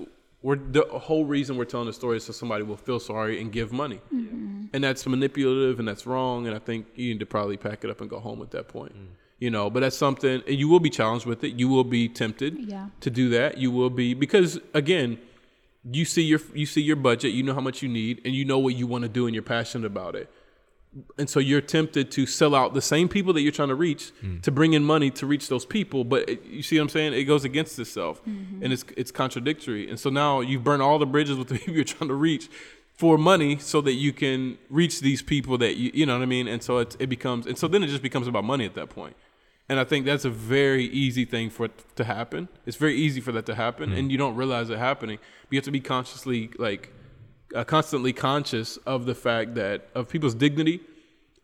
we're the whole reason we're telling the story is so somebody will feel sorry and give money, mm-hmm. and that's manipulative and that's wrong. And I think you need to probably pack it up and go home at that point. Hmm. You know, but that's something, and you will be challenged with it. You will be tempted Yeah. to do that. You will be because again, you see your you see your budget, you know how much you need, and you know what you want to do, and you're passionate about it. And so you're tempted to sell out the same people that you're trying to reach hmm. to bring in money to reach those people. But it, you see what I'm saying? It goes against itself, mm-hmm. and it's it's contradictory. And so now you've burned all the bridges with the people you're trying to reach for money, so that you can reach these people that you you know what I mean. And so it it becomes and so then it just becomes about money at that point. And I think that's a very easy thing for it to happen. It's very easy for that to happen, and you don't realize it happening. But you have to be consciously, like, uh, constantly conscious of the fact that of people's dignity,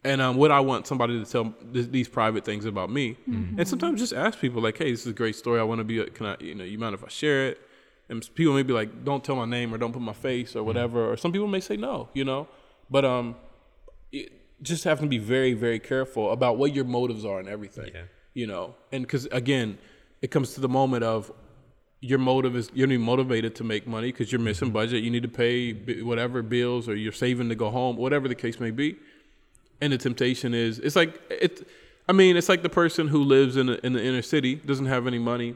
and um, what I want somebody to tell th- these private things about me. And sometimes just ask people, like, "Hey, this is a great story. I want to be. A, can I? You know, you mind if I share it?" And people may be like, "Don't tell my name or don't put my face or whatever." Or some people may say no. You know, but um, it, just have to be very, very careful about what your motives are and everything. Yeah. You know, and because again, it comes to the moment of your motive is you're not motivated to make money because you're missing mm-hmm. budget. You need to pay whatever bills or you're saving to go home, whatever the case may be. And the temptation is, it's like it. I mean, it's like the person who lives in the, in the inner city doesn't have any money,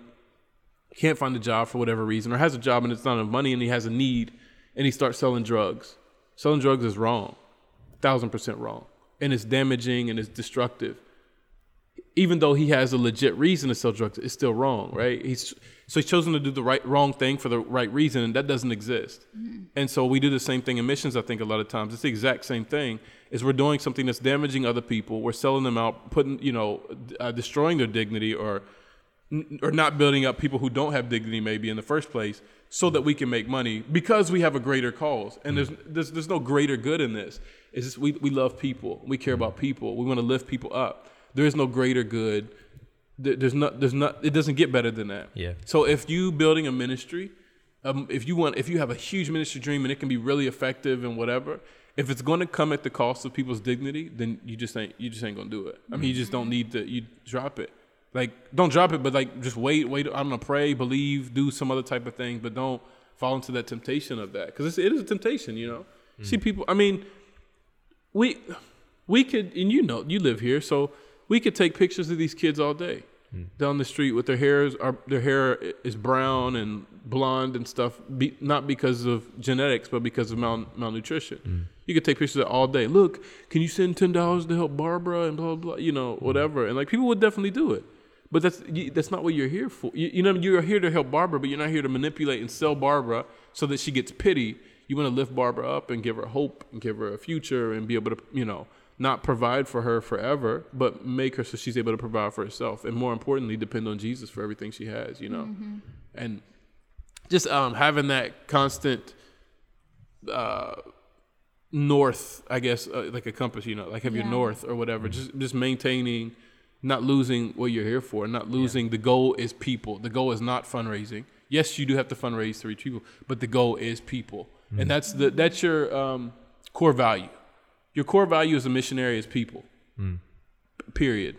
can't find a job for whatever reason, or has a job and it's not enough money, and he has a need, and he starts selling drugs. Selling drugs is wrong, thousand percent wrong, and it's damaging and it's destructive. Even though he has a legit reason to sell drugs, it's still wrong, mm-hmm. right? He's so he's chosen to do the right wrong thing for the right reason, and that doesn't exist. Mm-hmm. And so we do the same thing in missions. I think a lot of times it's the exact same thing. Is we're doing something that's damaging other people. We're selling them out, putting you know, uh, destroying their dignity or or not building up people who don't have dignity maybe in the first place so that we can make money because we have a greater cause and there's mm-hmm. there's, there's no greater good in this it's just we, we love people we care about people we want to lift people up there is no greater good. There's not there's not it doesn't get better than that. Yeah. so if you building a ministry um, if you want if you have a huge ministry dream and it can be really effective and whatever if it's going to come at the cost of people's dignity then you just ain't you just ain't gonna do it. I mean you just don't need to you drop it. Like don't drop it but like just wait wait i'm gonna pray believe do some other type of thing but don't fall into that temptation of that. Because it is a temptation you know? See people i mean we we could and you know you live here so we could take pictures of these kids all day hmm. down the street with their hairs are their hair is brown and blonde and stuff be, not because of genetics but because of mal, malnutrition. Hmm. You could take pictures of it all day. Look can you send $10 to help barbara and blah blah blah you know hmm. whatever. And like people would definitely do it. But that's that's not what you're here for. You, you know you're here to help barbara but you're not here to manipulate and sell barbara so that she gets pity. You want to lift barbara up and give her hope and give her a future and be able to you know not provide for her forever, but make her so she's able to provide for herself, and more importantly, depend on Jesus for everything she has. You know, and just um, having that constant uh, north, I guess, uh, like a compass. You know, like have your north or whatever. Just just maintaining, not losing what you're here for, not losing. The goal is people. The goal is not fundraising. Yes, you do have to fundraise to reach people, but the goal is people, and that's the that's your um, core value. Your core value as a missionary is people. Period.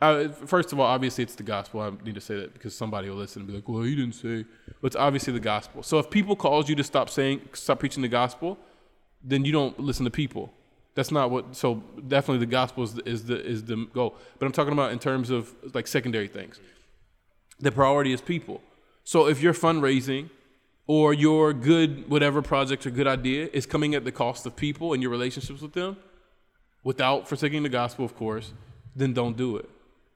Uh, first of all, obviously it's the gospel. I need to say that because somebody will listen and be like, "Well, you didn't say." But it's obviously the gospel. So if people calls you to stop saying, stop preaching the gospel, then you don't listen to people. That's not what. So definitely the gospel is the, is the is the goal. But I'm talking about in terms of like secondary things. The priority is people. So if you're fundraising or your good whatever project or good idea is coming at the cost of people and your relationships with them, without forsaking the gospel, of course, then don't do it.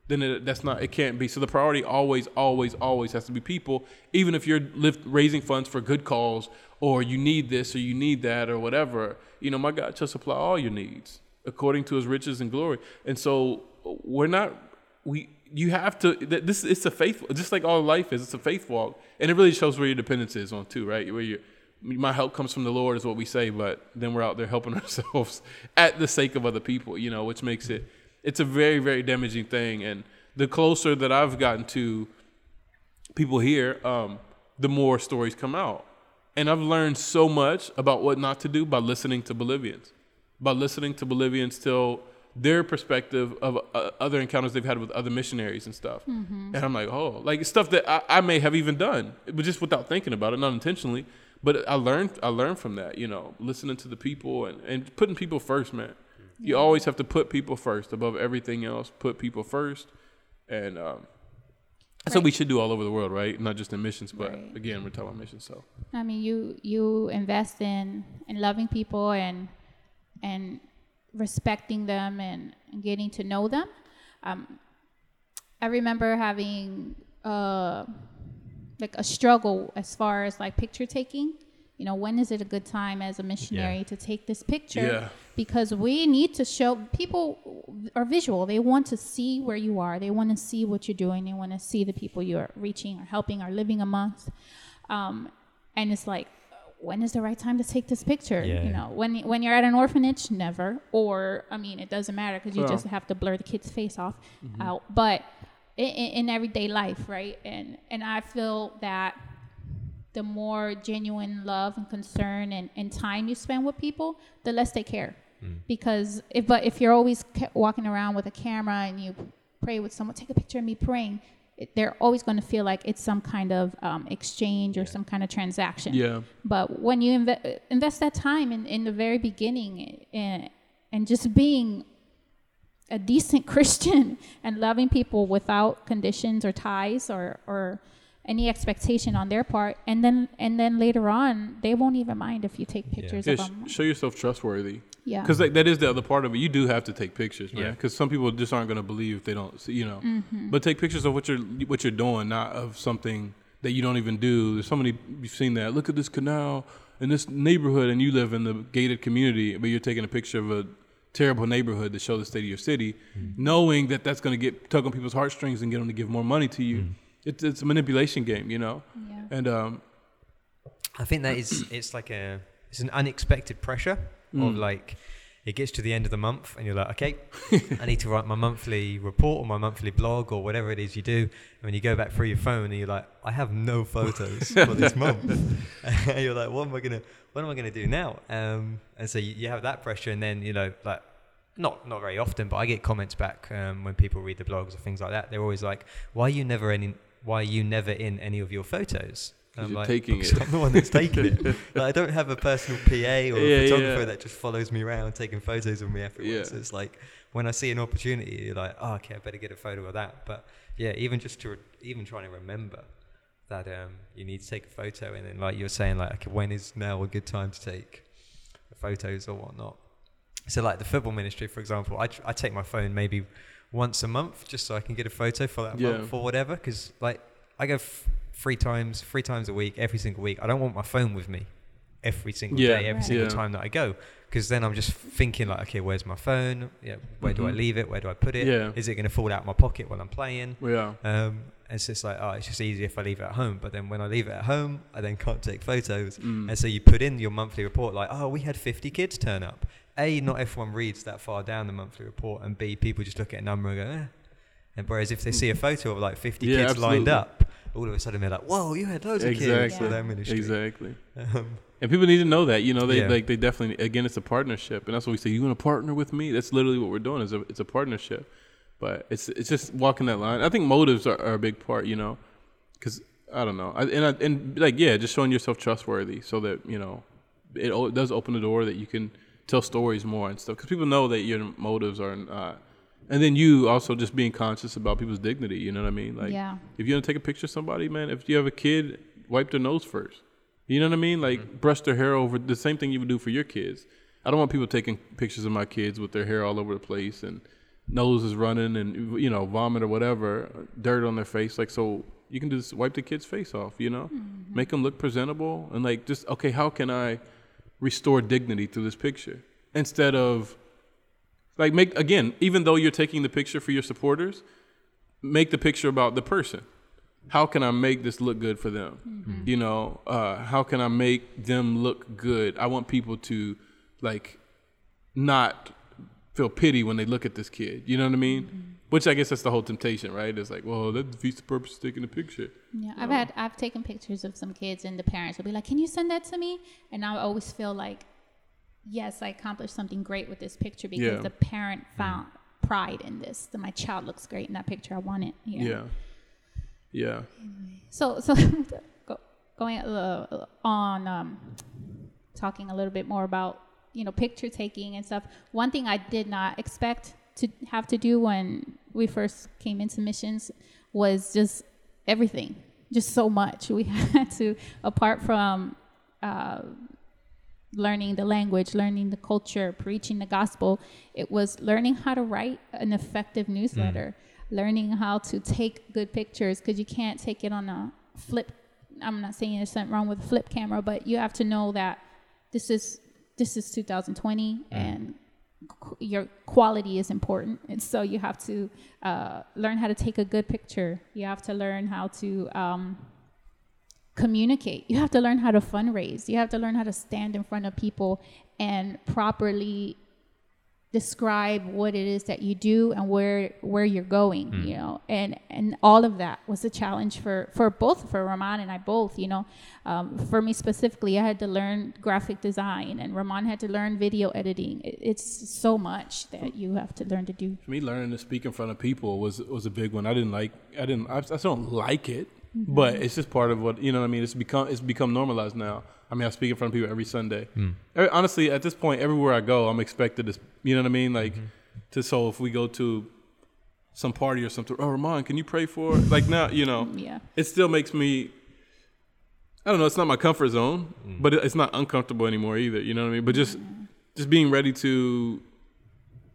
Then it, that's not. It can't be. So the priority always, always, always has to be people. Even if you're lift, raising funds for good cause, or you need this, or you need that, or whatever. You know, my God shall supply all your needs according to His riches and glory. And so we're not. We you have to. This it's a faith. Just like all life is, it's a faith walk, and it really shows where your dependence is on too, right? Where you. My help comes from the Lord is what we say, but then we're out there helping ourselves at the sake of other people, you know, which makes it it's a very very damaging thing and the closer that i've gotten to people here um, the more stories come out and i've learned so much about what not to do by listening to bolivians by listening to bolivians tell their perspective of uh, other encounters they've had with other missionaries and stuff and i'm like oh like stuff that I, I may have even done but just without thinking about it not intentionally but i learned i learned from that you know listening to the people and, and putting people first man you always have to put people first above everything else. Put people first, and um, that's what we should do all over the world, right? Not just in missions, but Right. again, we're talking about missions. So I mean, you you invest in in loving people and and respecting them and, getting to know them. Um, I remember having uh, like a struggle as far as like picture taking. You know, when is it a good time as a missionary to take this picture? Yeah. Because we need to show people are visual. They want to see where you are. They want to see what you're doing. They want to see the people you're reaching or helping or living amongst. Um, and it's like, when is the right time to take this picture? Yeah. You know, when when you're at an orphanage, never. Or I mean, it doesn't matter because you Well. just have to blur the kid's face off mm-hmm. out. But in, in everyday life, right? And and I feel that the more genuine love and concern and, and time you spend with people, the less they care. Mm. Because if but if you're always ca- walking around with a camera and you pray with someone, take a picture of me praying. It, they're always going to feel like it's some kind of um, exchange or some kind of transaction. yeah, But when you inve- invest that time in, in the very beginning and, and just being a decent Christian and loving people without conditions or ties or, or any expectation on their part, and then and then later on they won't even mind if you take pictures yeah of sh- them. show yourself trustworthy. Yeah. Because that, that is the other part of it. You do have to take pictures, man. Yeah. Because some people just aren't going to believe if they don't, see, you know. Mm-hmm. But take pictures of what you're what you're doing, not of something that you don't even do. There's so many you've seen that. Look at this canal in this neighborhood, and you live in the gated community, but you're taking a picture of a terrible neighborhood to show the state of your city, knowing that that's going to get tug on people's heartstrings and get them to give more money to you. It's it's a manipulation game, you know. Yeah. And um, I think that is it's like a it's an unexpected pressure of like it gets to the end of the month and you're like, okay, I need to write my monthly report or my monthly blog or whatever it is you do. And when you go back through your phone and you're like, I have no photos for this month. and you're like, what am I gonna what am I gonna do now? Um, and so you, you have that pressure and then, you know, like not not very often, but I get comments back um, when people read the blogs or things like that. They're always like, "Why are you never in? Why are you never in any of your photos?" I'm you're like, taking it." I'm the one that's taking it. Like, I don't have a personal PA or Yeah, a photographer yeah. that just follows me around taking photos of me everywhere. Yeah. So it's like when I see an opportunity, you're like, "Oh, okay, I better get a photo of that." But yeah, even just to re- even trying to remember that um, you need to take a photo, and then like you're saying, like, okay, when is now a good time to take photos or whatnot? So like the football ministry, for example, I, tr- I take my phone maybe once a month just so I can get a photo for that month or whatever. Because like I go f- three times, three times a week, every single week. I don't want my phone with me every single Yeah. day, every Right. single Yeah. time that I go. Because then I'm just thinking like, okay, where's my phone? Yeah, where do I Mhm. leave it? Where do I put it? Yeah. Is it going to fall out of my pocket while I'm playing? yeah, Um, it's just like, oh, it's just easier if I leave it at home. But then when I leave it at home, I then can't take photos. Mm. And so you put in your monthly report, like, oh, we had 50 kids turn up. A, not everyone reads that far down the monthly report. And B, people just look at a number and go, eh. And whereas if they see a photo of like 50 Yeah, kids lined up, all of a sudden they're like, whoa, you had loads of kids Exactly. for that ministry. exactly. Um, And people need to know that, you know, they Yeah. like they definitely again it's a partnership, and that's what we say. You want to partner with me? That's literally what we're doing. Is a, it's a partnership, But it's it's just walking that line. I think motives are, are a big part, you know, because I don't know, I, and I, and like yeah, just showing yourself trustworthy so that you know it, o- does open the door that you can tell stories more and stuff because people know that your motives are not. And then you also just being conscious about people's dignity. You know what I mean? Like, Yeah. if you're gonna take a picture of somebody, man, if you have a kid, wipe their nose first. You know what I mean? Like, mm-hmm. brush their hair over. The same thing you would do for your kids. I don't want people taking pictures of my kids with their hair all over the place and nose is running and you know vomit or whatever, dirt on their face. Like, so you can just wipe the kid's face off. You know, mm-hmm. make them look presentable and like just okay. How can I restore dignity through this picture instead of like make again even though you're taking the picture for your supporters make the picture about the person. How can i make this look good for them? You know uh, how can i make them look good? I want people to like not feel pity when they look at this kid. You know what i mean? Which i guess that's the whole temptation right? It's like well that defeats the purpose of taking the picture. Yeah, I've had I've taken pictures of some kids and the parents will be like, "Can you send that to me?" And I always feel like, yes, I accomplished something great with this picture because Yeah. the parent found pride in this. That my child looks great in that picture. I want it. you know? yeah yeah So so going uh, on um, talking a little bit more about you know picture taking and stuff. One thing I did not expect to have to do when we first came into missions was just everything, just so much. We had to apart from. Uh, learning the language, learning the culture, preaching the gospel. It was learning how to write an effective newsletter, learning how to take good pictures because you can't take it on a flip. I'm not saying there's something wrong with a flip camera, but you have to know that this is this is 2020 and qu- your quality is important and so you have to uh, learn how to take a good picture you have to learn how to um, communicate. You have to learn how to fundraise. You have to learn how to stand in front of people and properly describe what it is that you do and where where you're going you know and and all of that was a challenge for for both for Ramon and I both you know um, for me specifically I had to learn graphic design and Ramon had to learn video editing it, it's so much that you have to learn to do For me, learning to speak in front of people was was a big one. I didn't like. I didn't. I, I still don't like it, Mm-hmm. but it's just part of what you know. what I mean, it's become it's become normalized now. I mean, I speak in front of people every Sunday. Eh, Honestly, at this point, everywhere I go, I'm expected to. You know what I mean? Like, mm-hmm. to so if we go to some party or something, oh Ramon, can you pray for? Like now, you know, yeah it still makes me. I don't know. It's not my comfort zone, mm. but it- it's not uncomfortable anymore either. You know what I mean? But just mm-hmm. just being ready to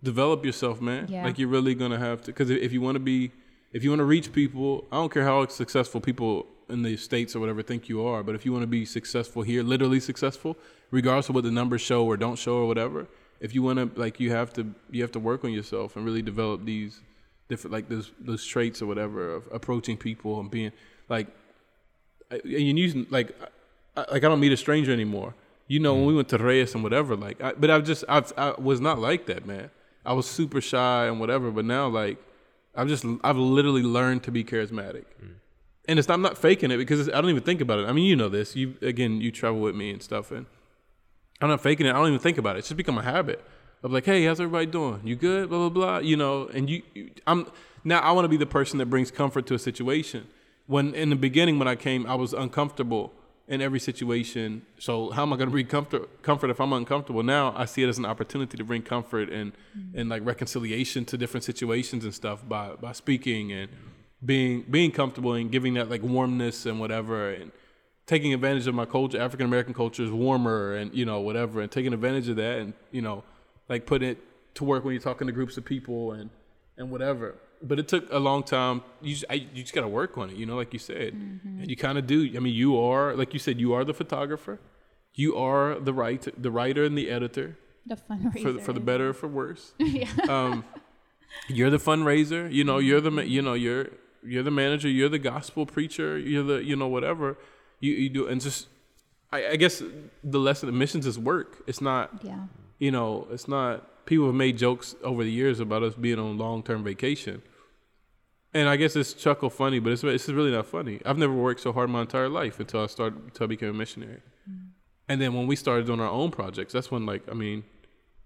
develop yourself, man. Yeah. Like you're really gonna have to, because if you want to be, if you want to reach people, I don't care how successful people in the states or whatever think you are, but if you want to be successful here, literally successful, regardless of what the numbers show or don't show or whatever, if you want to, like, you have to, you have to work on yourself and really develop these different, like those those traits or whatever of approaching people and being like, and you using like, I, like I don't meet a stranger anymore. You know, when we mm. went to Reyes and whatever, like, I, but I've just, I've, I was not like that, man. I was super shy and whatever, but now, like, I've just, I've literally learned to be charismatic. Mm. And it's, I'm not faking it because it's, I don't even think about it. I mean, you know this. You again, you travel with me and stuff, and I'm not faking it. I don't even think about it. It's just become a habit of like, hey, how's everybody doing? You good? Blah blah blah. You know, and you, you I'm now I want to be the person that brings comfort to a situation. When in the beginning, when I came, I was uncomfortable in every situation. So how am I going to bring comfort? Comfort if I'm uncomfortable? Now I see it as an opportunity to bring comfort and mm-hmm. and like reconciliation to different situations and stuff by by speaking and being being comfortable and giving that like warmness and whatever and taking advantage of my culture african american culture is warmer and you know whatever and taking advantage of that and you know like putting it to work when you're talking to groups of people and and whatever but it took a long time you just, I, you just got to work on it you know like you said and you kind of do i mean you are like you said you are the photographer you are the writer the writer and the editor the fundraiser for, for the better or for worse yeah um, you're the fundraiser. You know, you're the you know you're you're the manager. You're the gospel preacher. You're the you know whatever you you do. And just I, I guess the lesson of missions is work. It's not yeah you know it's not. People have made jokes over the years about us being on long term vacation. And I guess it's chuckle funny, but it's it's really not funny. I've never worked so hard my entire life until I started until I became a missionary. Mm. And then when we started doing our own projects, that's when like I mean,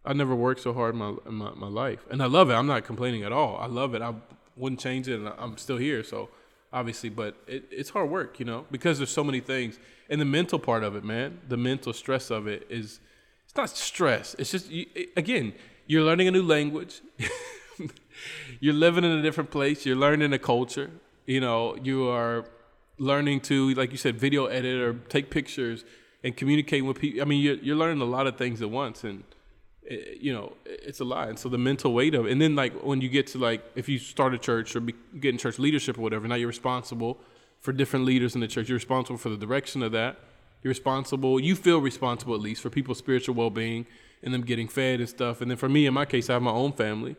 I never worked so hard in my, in my my life, and I love it. I'm not complaining at all. I love it. I wouldn't change it, and I'm still here. So obviously, but it, it's hard work, you know, because there's so many things, and the mental part of it, man, the mental stress of it is it's not stress. It's just you, it- again, you're learning a new language. you're living in a different place. You're learning a culture. You know, you are learning to, like you said, video edit or take pictures and communicate with people. I mean, you're, you're learning a lot of things at once, and it, you know, it's a lot. And so the mental weight of and then like when you get to like if you start a church or be, get in church leadership or whatever, now you're responsible for different leaders in the church. You're responsible for the direction of that. You're responsible. You feel responsible at least for people's spiritual well-being and them getting fed and stuff. And then for me, in my case, I have my own family,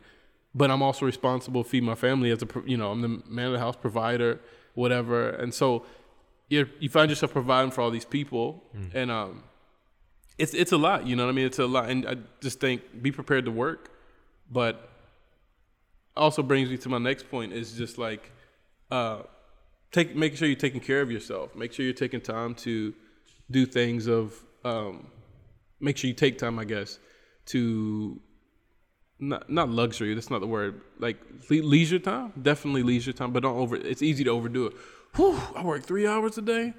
but I'm also responsible to feed my family as a you know I'm the man of the house provider, whatever. And so you you find yourself providing for all these people, and um, it's it's a lot. You know what I mean? It's a lot, and I just think be prepared to work, but also brings me to my next point is just like uh, take making sure you're taking care of yourself. Make sure you're taking time to do things of um, make sure you take time, I guess, to not not luxury. That's not the word. Like le- leisure time, definitely leisure time, but don't over. It's easy to overdo it. Whew, I work three hours a day.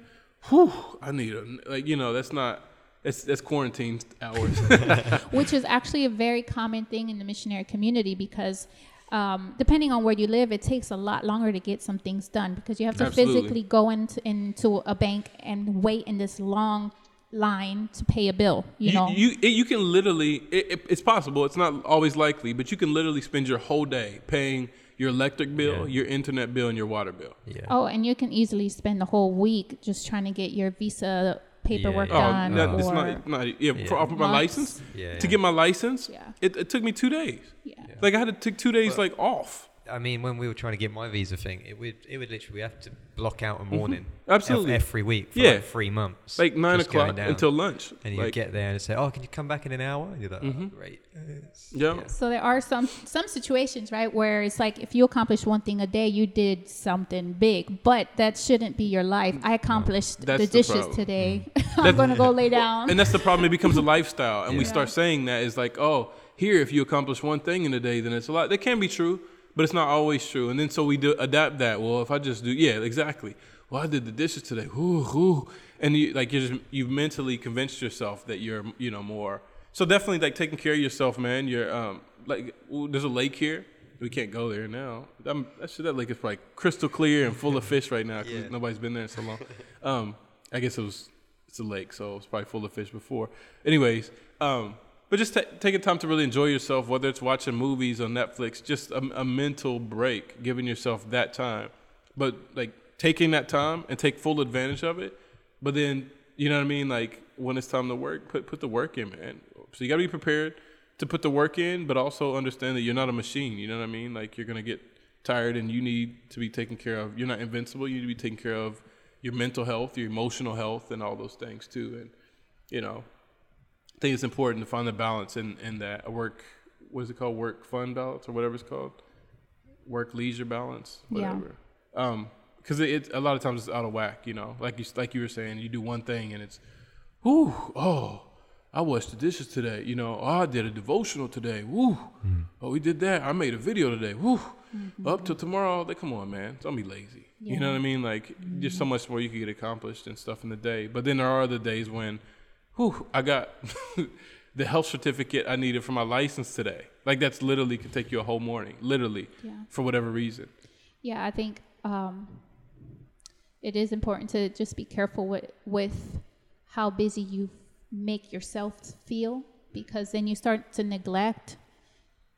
Whew, I need a like you know that's not. That's that's quarantine hours. which is actually a very common thing in the missionary community because um, depending on where you live, it takes a lot longer to get some things done because you have to Absolutely. physically go into, into a bank and wait in this long line to pay a bill. You, know, you it, you can literally. It, it, it's possible. It's not always likely, but you can literally spend your whole day paying your electric bill, your internet bill, and your water bill. Yeah. oh, and you can easily spend the whole week just trying to get your visa paperwork Yeah, Oh, yeah. done. no, it's not, not yeah, for, Yeah. for my license. Yeah, To get my license, Yeah. it, it took me two days. yeah. Like I had to take two days like off. I mean, when we were trying to get my visa thing, it would it would literally have to block out a morning Mm-hmm. Absolutely. ev- every week for Yeah. like three months, Like nine o'clock until lunch. and you like, get there and say, "Oh, can you come back in an hour?" And you're like, Mhm. oh, "Great." It's- Yeah. So there are some some situations, right, where it's like if you accomplish one thing a day, you did something big, but that shouldn't be your life. I accomplished That's the the dishes problem. today. That's- I'm gonna go lay down. and that's the problem. It becomes a lifestyle, and we start saying that is like, oh, here, if you accomplish one thing in a day, then it's a lot. That can be true, but it's not always true. And then so we do adapt that. Well, if I just do, yeah, exactly. Well, I did the dishes today. Ooh, ooh. And you like you just you've mentally convinced yourself that you're you know more. So definitely like taking care of yourself, man. You're um like ooh, there's a lake here. We can't go there now. I'm, that lake is like crystal clear and full of fish right now because Yeah. nobody's been there in so long. Um, I guess it was it's a lake, so it's probably full of fish before. Anyways, um, but just ta taking time to really enjoy yourself, whether it's watching movies on Netflix, just a, a mental break, giving yourself that time. But like taking that time and take full advantage of it. But then you know what I mean, like when it's time to work, put put the work in, man. So you got to be prepared to put the work in, but also understand that you're not a machine. You know what I mean? Like you're gonna get tired, and you need to be taken care of. You're not invincible. You need to be taken care of your mental health, your emotional health, and all those things too. And you know, I think it's important to find the balance in in that a work. What is it called? Work fun balance or whatever it's called. Work leisure balance, Yeah. whatever. Um, because it, it a lot of times it's out of whack. You know, like you like you were saying, you do one thing and it's, whoo, oh, I washed the dishes today. You know, oh, I did a devotional today. Woo, mm-hmm. oh, we did that. I made a video today. Woo, mm-hmm. up till tomorrow. They come on, man. Don't be lazy. You know what I mean? Like, there's so mm-hmm. much more you can get accomplished and stuff in the day. But then there are other days when, whew, I got the health certificate I needed for my license today. Like, that's literally could take you a whole morning, literally, Yeah. for whatever reason. Yeah, I think um, it is important to just be careful with with how busy you make yourself feel because then you start to neglect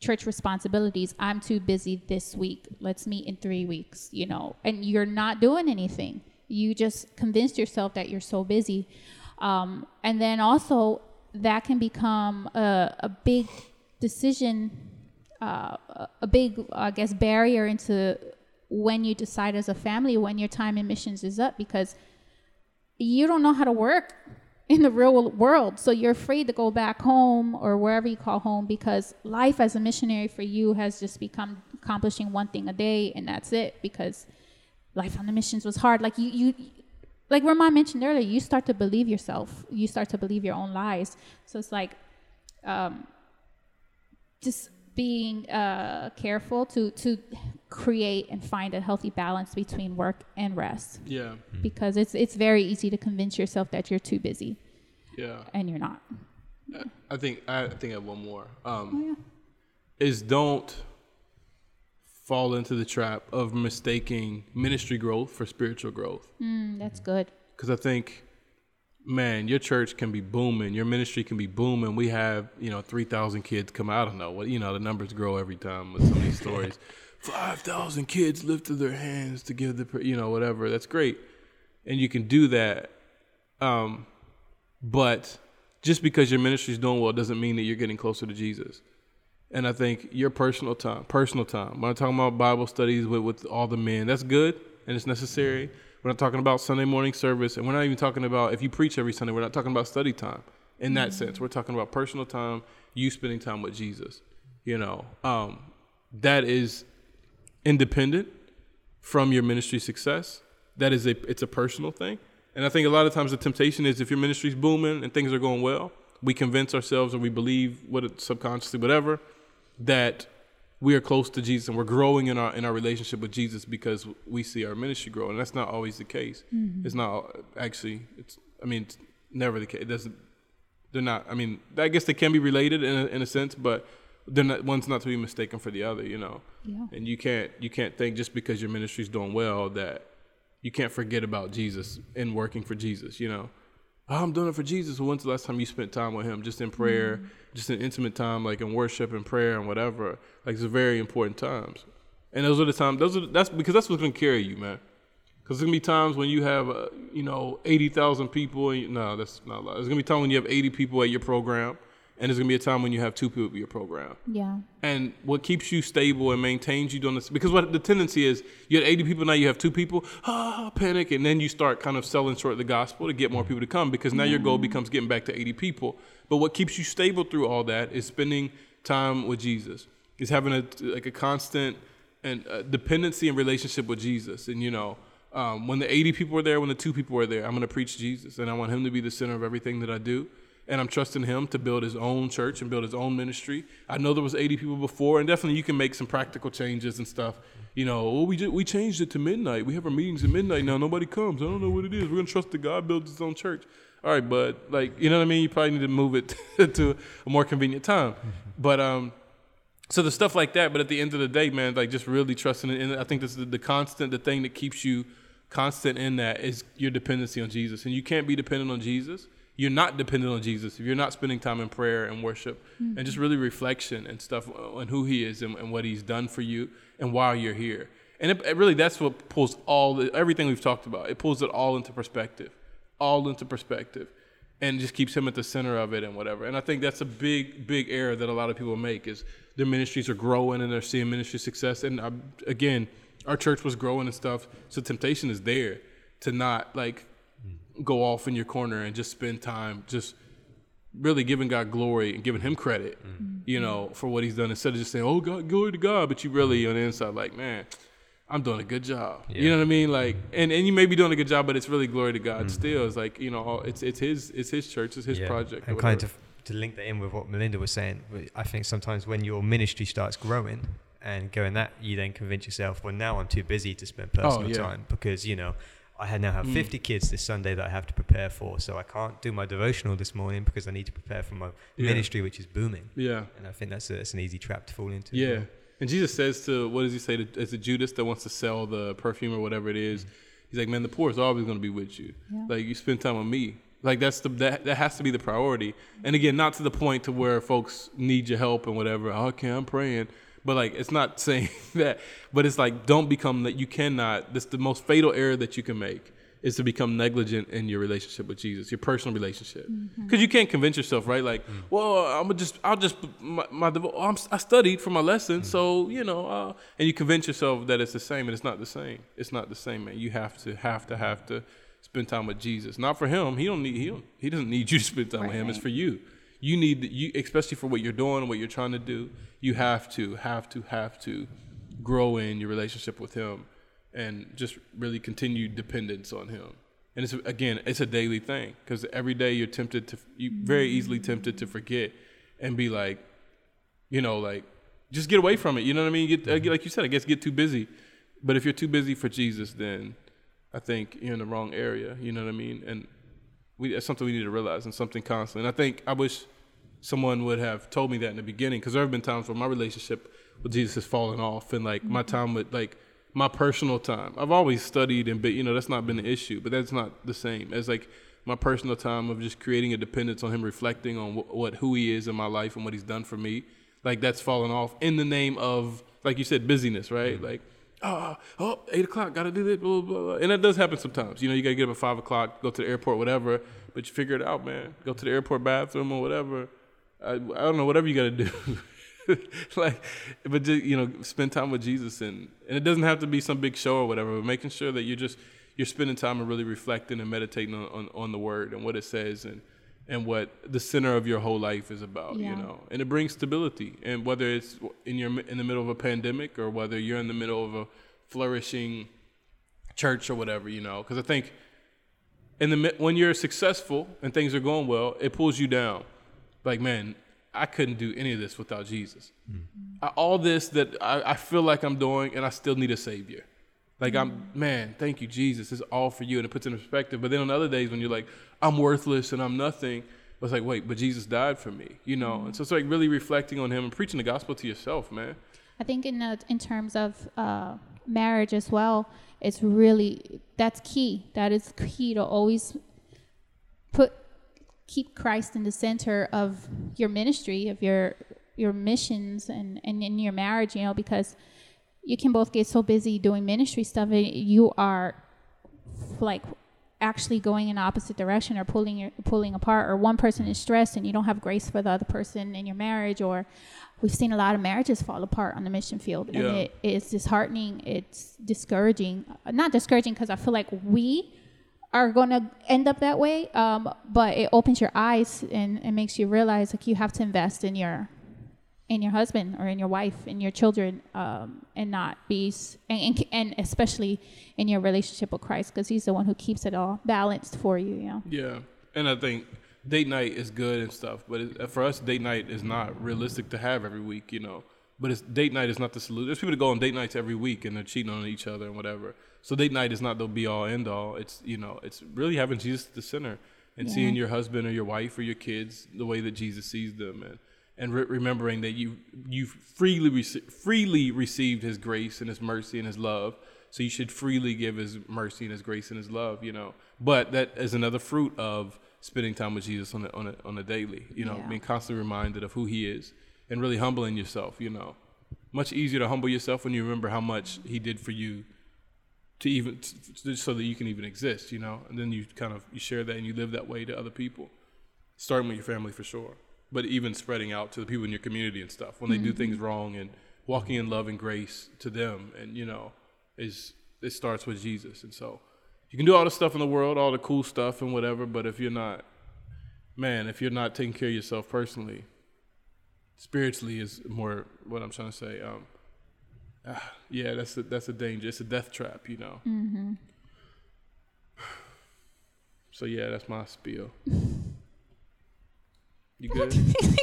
church responsibilities. I'm too busy this week. Let's meet in three weeks, you know, and you're not doing anything. You just convinced yourself that you're so busy. Um, and then also, that can become a, a big decision, uh, a- big, I guess, barrier into when you decide as a family when your time in missions is up because you don't know how to work in the real world. So you're afraid to go back home or wherever you call home because life as a missionary for you has just become accomplishing one thing a day and that's it because life on the missions was hard. Like you, you like Ramon mentioned earlier, you start to believe yourself. You start to believe your own lies. So it's like, um, just being uh, careful to to create and find a healthy balance between work and rest Yeah. because it's it's very easy to convince yourself that you're too busy Yeah. and you're not. I think I think I have one more. Um, Oh yeah. is don't fall into the trap of mistaking ministry growth for spiritual growth. Mm, that's good. Because I think, man, your church can be booming, your ministry can be booming. We have, you know, 3,000 kids come out. I don't know what, you know, the numbers grow every time with some of these stories. 5,000 kids lifted their hands to give the, you know, whatever. That's great. And you can do that. Um, but just because your ministry is doing well doesn't mean that you're getting closer to Jesus. And I think your personal time, personal time. When I'm talking about Bible studies with, with all the men, that's good and it's necessary. We're not talking about Sunday morning service, and we're not even talking about if you preach every Sunday. We're not talking about study time in that sense. We're talking about personal time, you spending time with Jesus. You know, um, that is independent from your ministry success. That is a it's a personal thing. And I think a lot of times the temptation is if your ministry's booming and things are going well, we convince ourselves or we believe what subconsciously whatever that we are close to Jesus and we're growing in our in our relationship with Jesus because we see our ministry grow and that's not always the case. Mm-hmm. It's not actually it's I mean it's never the case. It doesn't they're not I mean I guess they can be related in a, in a sense but they're not one's not to be mistaken for the other, you know Yeah. and you can't you can't think just because your ministry's doing well that you can't forget about Jesus and working for Jesus. You know, oh, I'm doing it for Jesus. Well, when's the last time you spent time with Him, just in prayer, just in intimate time, like in worship and prayer and whatever? Like it's very important times, and those are the times. Those are that's because that's what's gonna carry you, man. Because there's gonna be times when you have, uh, you know, eighty thousand people. And you, no, that's not a lot. There's gonna be time when you have eighty people at your program, and there's gonna be a time when you have two people at your program. Yeah. and what keeps you stable and maintains you doing this because what the tendency is you had 80 people now you have two people ah panic and then you start kind of selling short the gospel to get more people to come because now your goal becomes getting back to 80 people. But what keeps you stable through all that is spending time with jesus is having a like a constant and uh, dependency and relationship with jesus. And you know um, when the 80 people are there when the two people are there i'm going to preach jesus and i want him to be the center of everything that i do and I'm trusting him to build his own church and build his own ministry. I know there was 80 people before, and definitely you can make some practical changes and stuff. You know, oh, we just, we changed it to midnight. We have our meetings at midnight now. Nobody comes. I don't know what it is. We're gonna trust that God builds His own church. All right, but like you know what I mean. You probably need to move it to a more convenient time. But um, so the stuff like that. But at the end of the day, man, like just really trusting it. And I think this is the, the constant, the thing that keeps you constant in that is your dependency on Jesus. And you can't be dependent on Jesus. You're not dependent on Jesus if you're not spending time in prayer and worship and just mm-hmm. really reflection and stuff on who He is and, and what He's done for you and why you're here. And it, it really, that's what pulls all the, everything we've talked about. It pulls it all into perspective, all into perspective, and just keeps Him at the center of it and whatever. And I think that's a big, big error that a lot of people make is their ministries are growing and they're seeing ministry success. And I, again, our church was growing and stuff, so temptation is there to not like go off in your corner and just spend time just really giving God glory and giving him credit, mm. you know, for what he's done instead of just saying, "Oh God, glory to God," but you really on the inside like, "Man, I'm doing a good job." You know what I mean? Like and and you may be doing a good job, but it's really glory to God mm. still. It's like, you know, it's it's his it's his church, it's his Yeah. project. And kind of to link that in with what Melinda was saying, I think sometimes when your ministry starts growing and going that, you then convince yourself, well, now I'm too busy to spend oh, personal Oh, yeah. Time because, you know, I had now have hmm. 50 kids this Sunday that I have to prepare for. So I can't do my devotional this morning because I need to prepare for my Yeah. ministry, which is booming. Yeah. And I think that's, a, that's an easy trap to fall into. Yeah. And Jesus says to what does he say to is it Judas that wants to sell the perfume or whatever it is? Mm. He's like, Man, the poor is always gonna be with you. Yeah. Like you spend time with me. Like that's the that, that has to be the priority. And again, not to the point to where folks need your help and whatever. Okay, I'm praying. But like it's not saying that, but it's like don't become that you cannot that's the most fatal error that you can make is to become negligent in your relationship with Jesus, your personal relationship. Because you can't convince yourself, right? Like, well, I'm gonna just, I'll just, my, my devo- I'm, I studied for my lesson, so you know, uh, and you convince yourself that it's the same, and it's not the same. It's not the same, man. You have to, have to, have to spend time with Jesus. Not for him. He don't need, he don't, he doesn't need you to spend time with him. It's for you. You need, you, especially for what you're doing, what you're trying to do. You have to, have to, have to grow in your relationship with him and just really continue dependence on him. And it's again, it's a daily thing because every day you're tempted to, you very easily tempted to forget and be like, you know, like just get away from it. You know what I mean? Get, uh, like you said, I guess get too busy. But if you're too busy for Jesus, then I think you're in the wrong area. You know what I mean? And we, that's something we need to realize and something constant. And I think I wish someone would have told me that in the beginning because there have been times where my relationship with Jesus has fallen off and like my mm-hmm. time with like my personal time. I've always studied and been, you know, that's not been an issue, but that's not the same as like my personal time of just creating a dependence on him, reflecting on wh- what who he is in my life and what he's done for me. Like that's fallen off in the name of, like you said, busyness, right? Mm-hmm. Like, oh, oh, eight o'clock, gotta do this, blah, blah, blah. And that does happen sometimes. You know, you gotta get up at five o'clock, go to the airport, whatever, but you figure it out, man. Go to the airport bathroom or whatever. I, I don't know, whatever you gotta do. like, but just, you know, spend time with Jesus, and and it doesn't have to be some big show or whatever. But making sure that you're just you're spending time and really reflecting and meditating on, on, on the Word and what it says and and what the center of your whole life is about. Yeah. You know, and it brings stability. And whether it's in your in the middle of a pandemic or whether you're in the middle of a flourishing church or whatever, you know, because I think in the when you're successful and things are going well, it pulls you down. Like, man, I couldn't do any of this without Jesus. I, all this that I, I feel like I'm doing, and I still need a savior. Like I'm, man, thank you, Jesus. It's all for you, and it puts it in perspective. But then on other days when you're like, I'm worthless and I'm nothing, it's like, wait, but Jesus died for me, you know. And so it's like really reflecting on Him and preaching the gospel to yourself, man. I think in uh, in terms of uh, marriage as well, it's really that's key. That is key to always put keep Christ in the center of your ministry, of your your missions, and and in your marriage. You know, because you can both get so busy doing ministry stuff, and you are like actually going in opposite direction or pulling your pulling apart or one person is stressed and you don't have grace for the other person in your marriage or we've seen a lot of marriages fall apart on the mission field and Yeah. it is disheartening it's discouraging not discouraging because i feel like we are going to end up that way um, but it opens your eyes and it makes you realize like you have to invest in your in your husband or in your wife in your children um, and not be and, and, and especially in your relationship with christ because he's the one who keeps it all balanced for you you know Yeah, and I think date night is good and stuff, but it, for us, date night is not realistic to have every week, you know. But it's date night is not the solution. There's people that go on date nights every week and they're cheating on each other and whatever. So date night is not the be all end all. It's you know, it's really having Jesus at the center and Yeah. seeing your husband or your wife or your kids the way that Jesus sees them and and re- remembering that you you freely rece- freely received His grace and His mercy and His love. So you should freely give His mercy and His grace and His love, you know. But that is another fruit of spending time with Jesus on a, on a, on a daily, you know, Yeah. being constantly reminded of who He is and really humbling yourself, you know. Much easier to humble yourself when you remember how much He did for you to even t- t- so that you can even exist, you know. And then you kind of you share that and you live that way to other people, starting with your family for sure, but even spreading out to the people in your community and stuff when they do things mm-hmm. wrong and walking in love and grace to them, and you know, is it starts with Jesus, and so you can do all the stuff in the world, all the cool stuff and whatever, but if you're not, man, if you're not taking care of yourself personally, spiritually is more what I'm trying to say. Um, ah, yeah, that's a, that's a danger. It's a death trap, you know. mm-hmm. So yeah, that's my spiel. You good?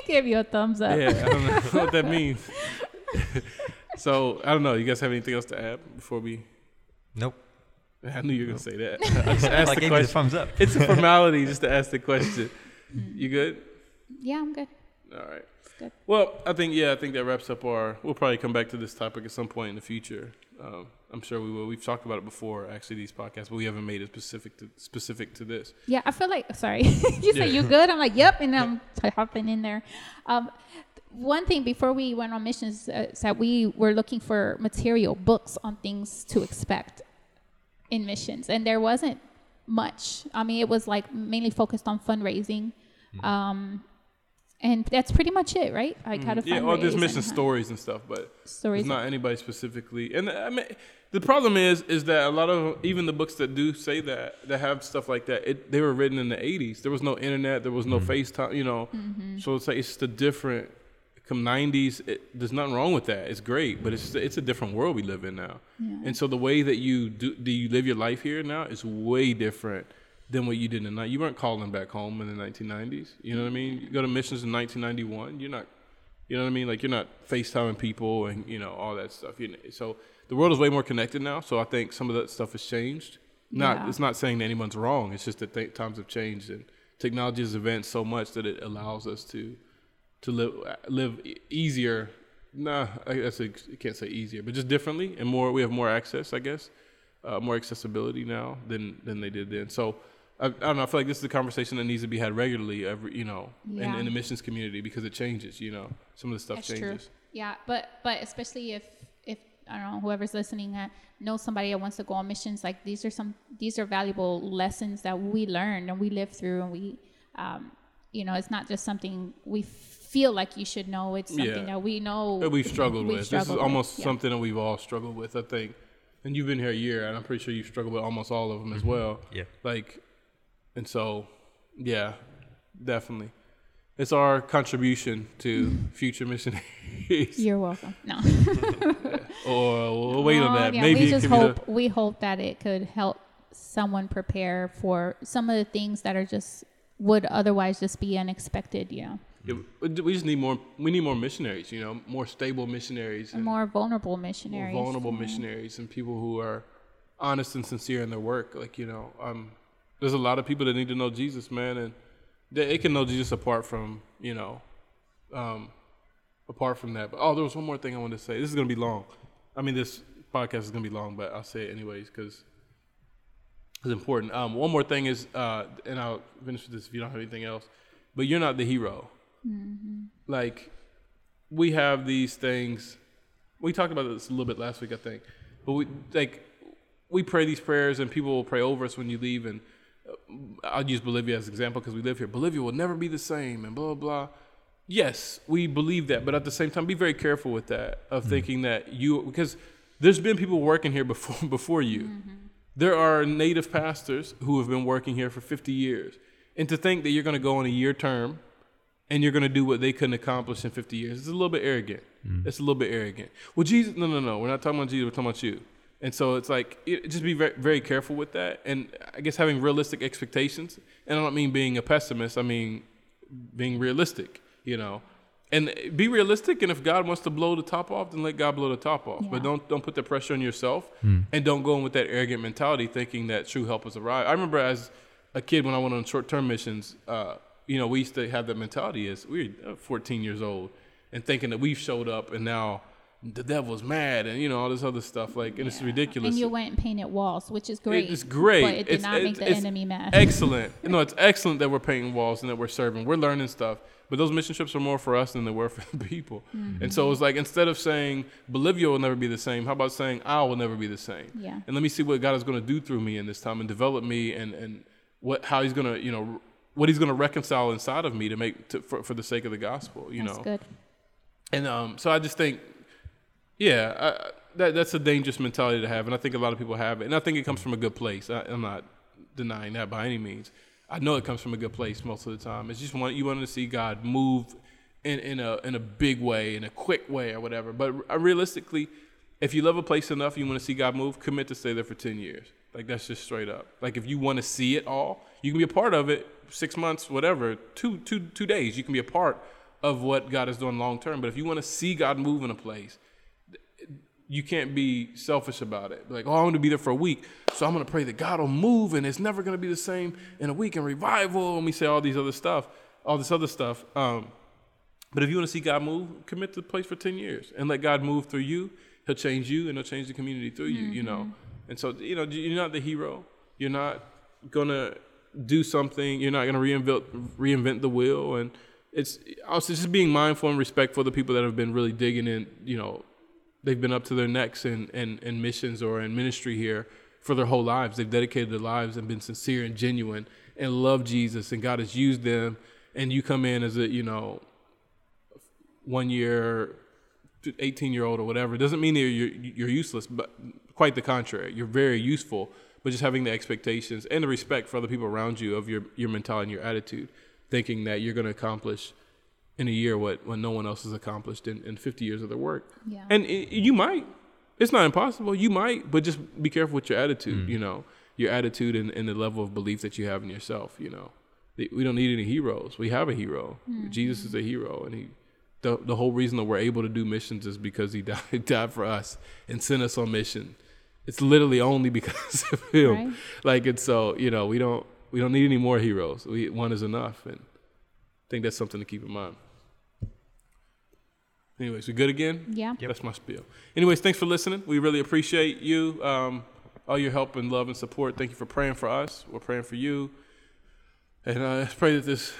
give you a thumbs up yeah, I don't know what that means. so I don't know. You guys have anything else to add before we? Nope. I knew you were gonna say that. I just asked I the gave you the question. thumbs up. It's a formality just to ask the question. You good? yeah i'm good All right. good. Well, I think yeah, I think that wraps up our. We'll probably come back to this topic at some point in the future. Um, I'm sure we will. We've talked about it before, actually, these podcasts, but we haven't made it specific to specific to this. Yeah, I feel like sorry. you say Yeah. you good? I'm like, yep, and I'm hopping in there. Um, one thing before we went on missions uh, is that we were looking for material, books on things to expect in missions, and there wasn't much. I mean, it was like mainly focused on fundraising, um, and that's pretty much it, right? Like how to Mm, yeah, fundraise. well, there's mission and stories and stuff, but Stories. It's not anybody specifically. And I mean, the problem is, is that a lot of even the books that do say that that have stuff like that, it, they were written in the '80s. There was no internet. There was no FaceTime. You know, Mm-hmm. so it's like it's just a different. Come '90s, it, there's nothing wrong with that. It's great, but it's it's a different world we live in now. Yeah. And so the way that you do, do you live your life here now is way different than what you did in the night. You weren't calling back home in the 1990s. You know what I mean? You go to missions in 1991. You're not You know what I mean? Like you're not FaceTiming people and you know all that stuff. You know, so the world is way more connected now. So I think some of that stuff has changed. Not Yeah. it's not saying that anyone's wrong. It's just that th- times have changed and technology has advanced so much that it allows us to to live live e- easier. Nah, I guess I can't say easier, but just differently and more. We have more access, I guess, uh, more accessibility now than than they did then. So I, I don't know. I feel like this is a conversation that needs to be had regularly, every you know, in, Yeah. in the missions community because it changes. You know, some of the stuff That's changes. true. Yeah, but but especially if if I don't know whoever's listening uh, knows somebody that wants to go on missions, like these are some these are valuable lessons that we learned and we live through, and we, um, you know, it's not just something we feel like you should know. It's something Yeah. that we know that we've struggled we've with. struggled this is with, almost yeah. something that we've all struggled with, I think. And you've been here a year, and I'm pretty sure you've struggled with almost all of them as well. Yeah. Like, and so, yeah, definitely. It's our contribution to future missionaries. You're welcome. No. Or we'll wait on that. yeah, Maybe we just can be the- hope we hope that it could help someone prepare for some of the things that are just would otherwise just be unexpected. You know, Yeah, we just need more. We need more missionaries. You know, more stable missionaries and more vulnerable missionaries, more vulnerable yeah. missionaries and people who are honest and sincere in their work. Like you know, um, there's a lot of people that need to know Jesus, man, and they, they can know Jesus apart from you know, um, apart from that. But oh, there was one more thing I wanted to say. This is gonna be long. I mean, this podcast is gonna be long, but I'll say it anyways because it's important. Um, one more thing is, uh, and I'll finish with this if you don't have anything else. But you're not the hero. Like we have these things. We talked about this a little bit last week, I think. But we like we pray these prayers, and people will pray over us when you leave. And I'll use Bolivia as an example because we live here. Bolivia will never be the same, and blah blah blah. Yes, we believe that, but at the same time, be very careful with that of mm-hmm. thinking that you because there's been people working here before before you. Mm-hmm. There are native pastors who have been working here for 50 years, and to think that you're going to go on a year term and you're going to do what they couldn't accomplish in 50 years. It's a little bit arrogant. Mm. It's a little bit arrogant. Well, Jesus, no, no, no. We're not talking about Jesus. We're talking about you. And so it's like, it, just be very, very careful with that. And I guess having realistic expectations. And I don't mean being a pessimist. I mean being realistic, you know. And be realistic. And if God wants to blow the top off, then let God blow the top off. But don't don't put the pressure on yourself. And don't go in with that arrogant mentality, thinking that true help has arrived. I remember as a kid when I went on short term missions. Uh, you know, we used to have that mentality as we were uh, 14 years old and thinking that we've showed up and now the devil's mad and, you know, all this other stuff. Like, and it's ridiculous. And you went and painted walls, which is great. It's great. But it did It's- not make it's- the enemy mad. Excellent. No, it's excellent that we're painting walls and that we're serving. We're learning stuff. But those mission trips are more for us than they were for the people. Mm-hmm. And so it's like instead of saying Bolivia will never be the same, how about saying I will never be the same? Yeah. And let me see what God is going to do through me in this time and develop me and, and what how He's going to, you know, what He's going to reconcile inside of me to make to, for, for the sake of the gospel, you That's know. good. And um, so I just think, yeah, I, that that's a dangerous mentality to have, and I think a lot of people have it. And I think it comes from a good place. I, I'm not denying that by any means. I know it comes from a good place most of the time. It's just you want to see God move in in a in a big way, in a quick way, or whatever. But realistically, if you love a place enough, you want to see God move, commit to stay there for ten years. Like that's just straight up. Like if you want to see it all, you can be a part of it. Six months, whatever, two two two days, you can be a part of what God is doing long term. But if you want to see God move in a place, you can't be selfish about it. Like, oh, I'm going to be there for a week, so I'm going to pray that God will move, and it's never going to be the same in a week in revival. And we say all these other stuff, all this other stuff. Um, but if you want to see God move, commit to the place for ten years and let God move through you. He'll change you, and he'll change the community through you. You know, and so you know you're not the hero. You're not gonna do something. You're not gonna reinvent reinvent the wheel. And it's also just being mindful and respectful of the people that have been really digging in. You know, they've been up to their necks in, in, in missions or in ministry here for their whole lives. They've dedicated their lives and been sincere and genuine and love Jesus, and God has used them. And you come in as a you know one year, 18 year old or whatever. It doesn't mean that you're, you're useless, but quite the contrary. You're very useful, but just having the expectations and the respect for other people around you of your, your mentality and your attitude, thinking that you're going to accomplish in a year what, what no one else has accomplished in, in 50 years of their work. Yeah. And i you might. It's not impossible. You might, but just be careful with your attitude, mm. you know, your attitude and, and the level of belief that you have in yourself, you know. We don't need any heroes. We have a hero. Mm-hmm. Jesus is a hero, and he the the whole reason that we're able to do missions is because he died, died for us and sent us on mission. It's literally only because of him. Right. Like it's so you know we don't we don't need any more heroes. We one is enough, and I think that's something to keep in mind. Anyways, we good again? Yeah. That's my spiel. Anyways, thanks for listening. We really appreciate you, um, all your help and love and support. Thank you for praying for us. We're praying for you, and uh, let's pray that this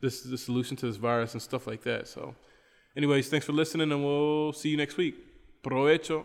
this is the solution to this virus and stuff like that. So, anyways, thanks for listening, and we'll see you next week. Provecho.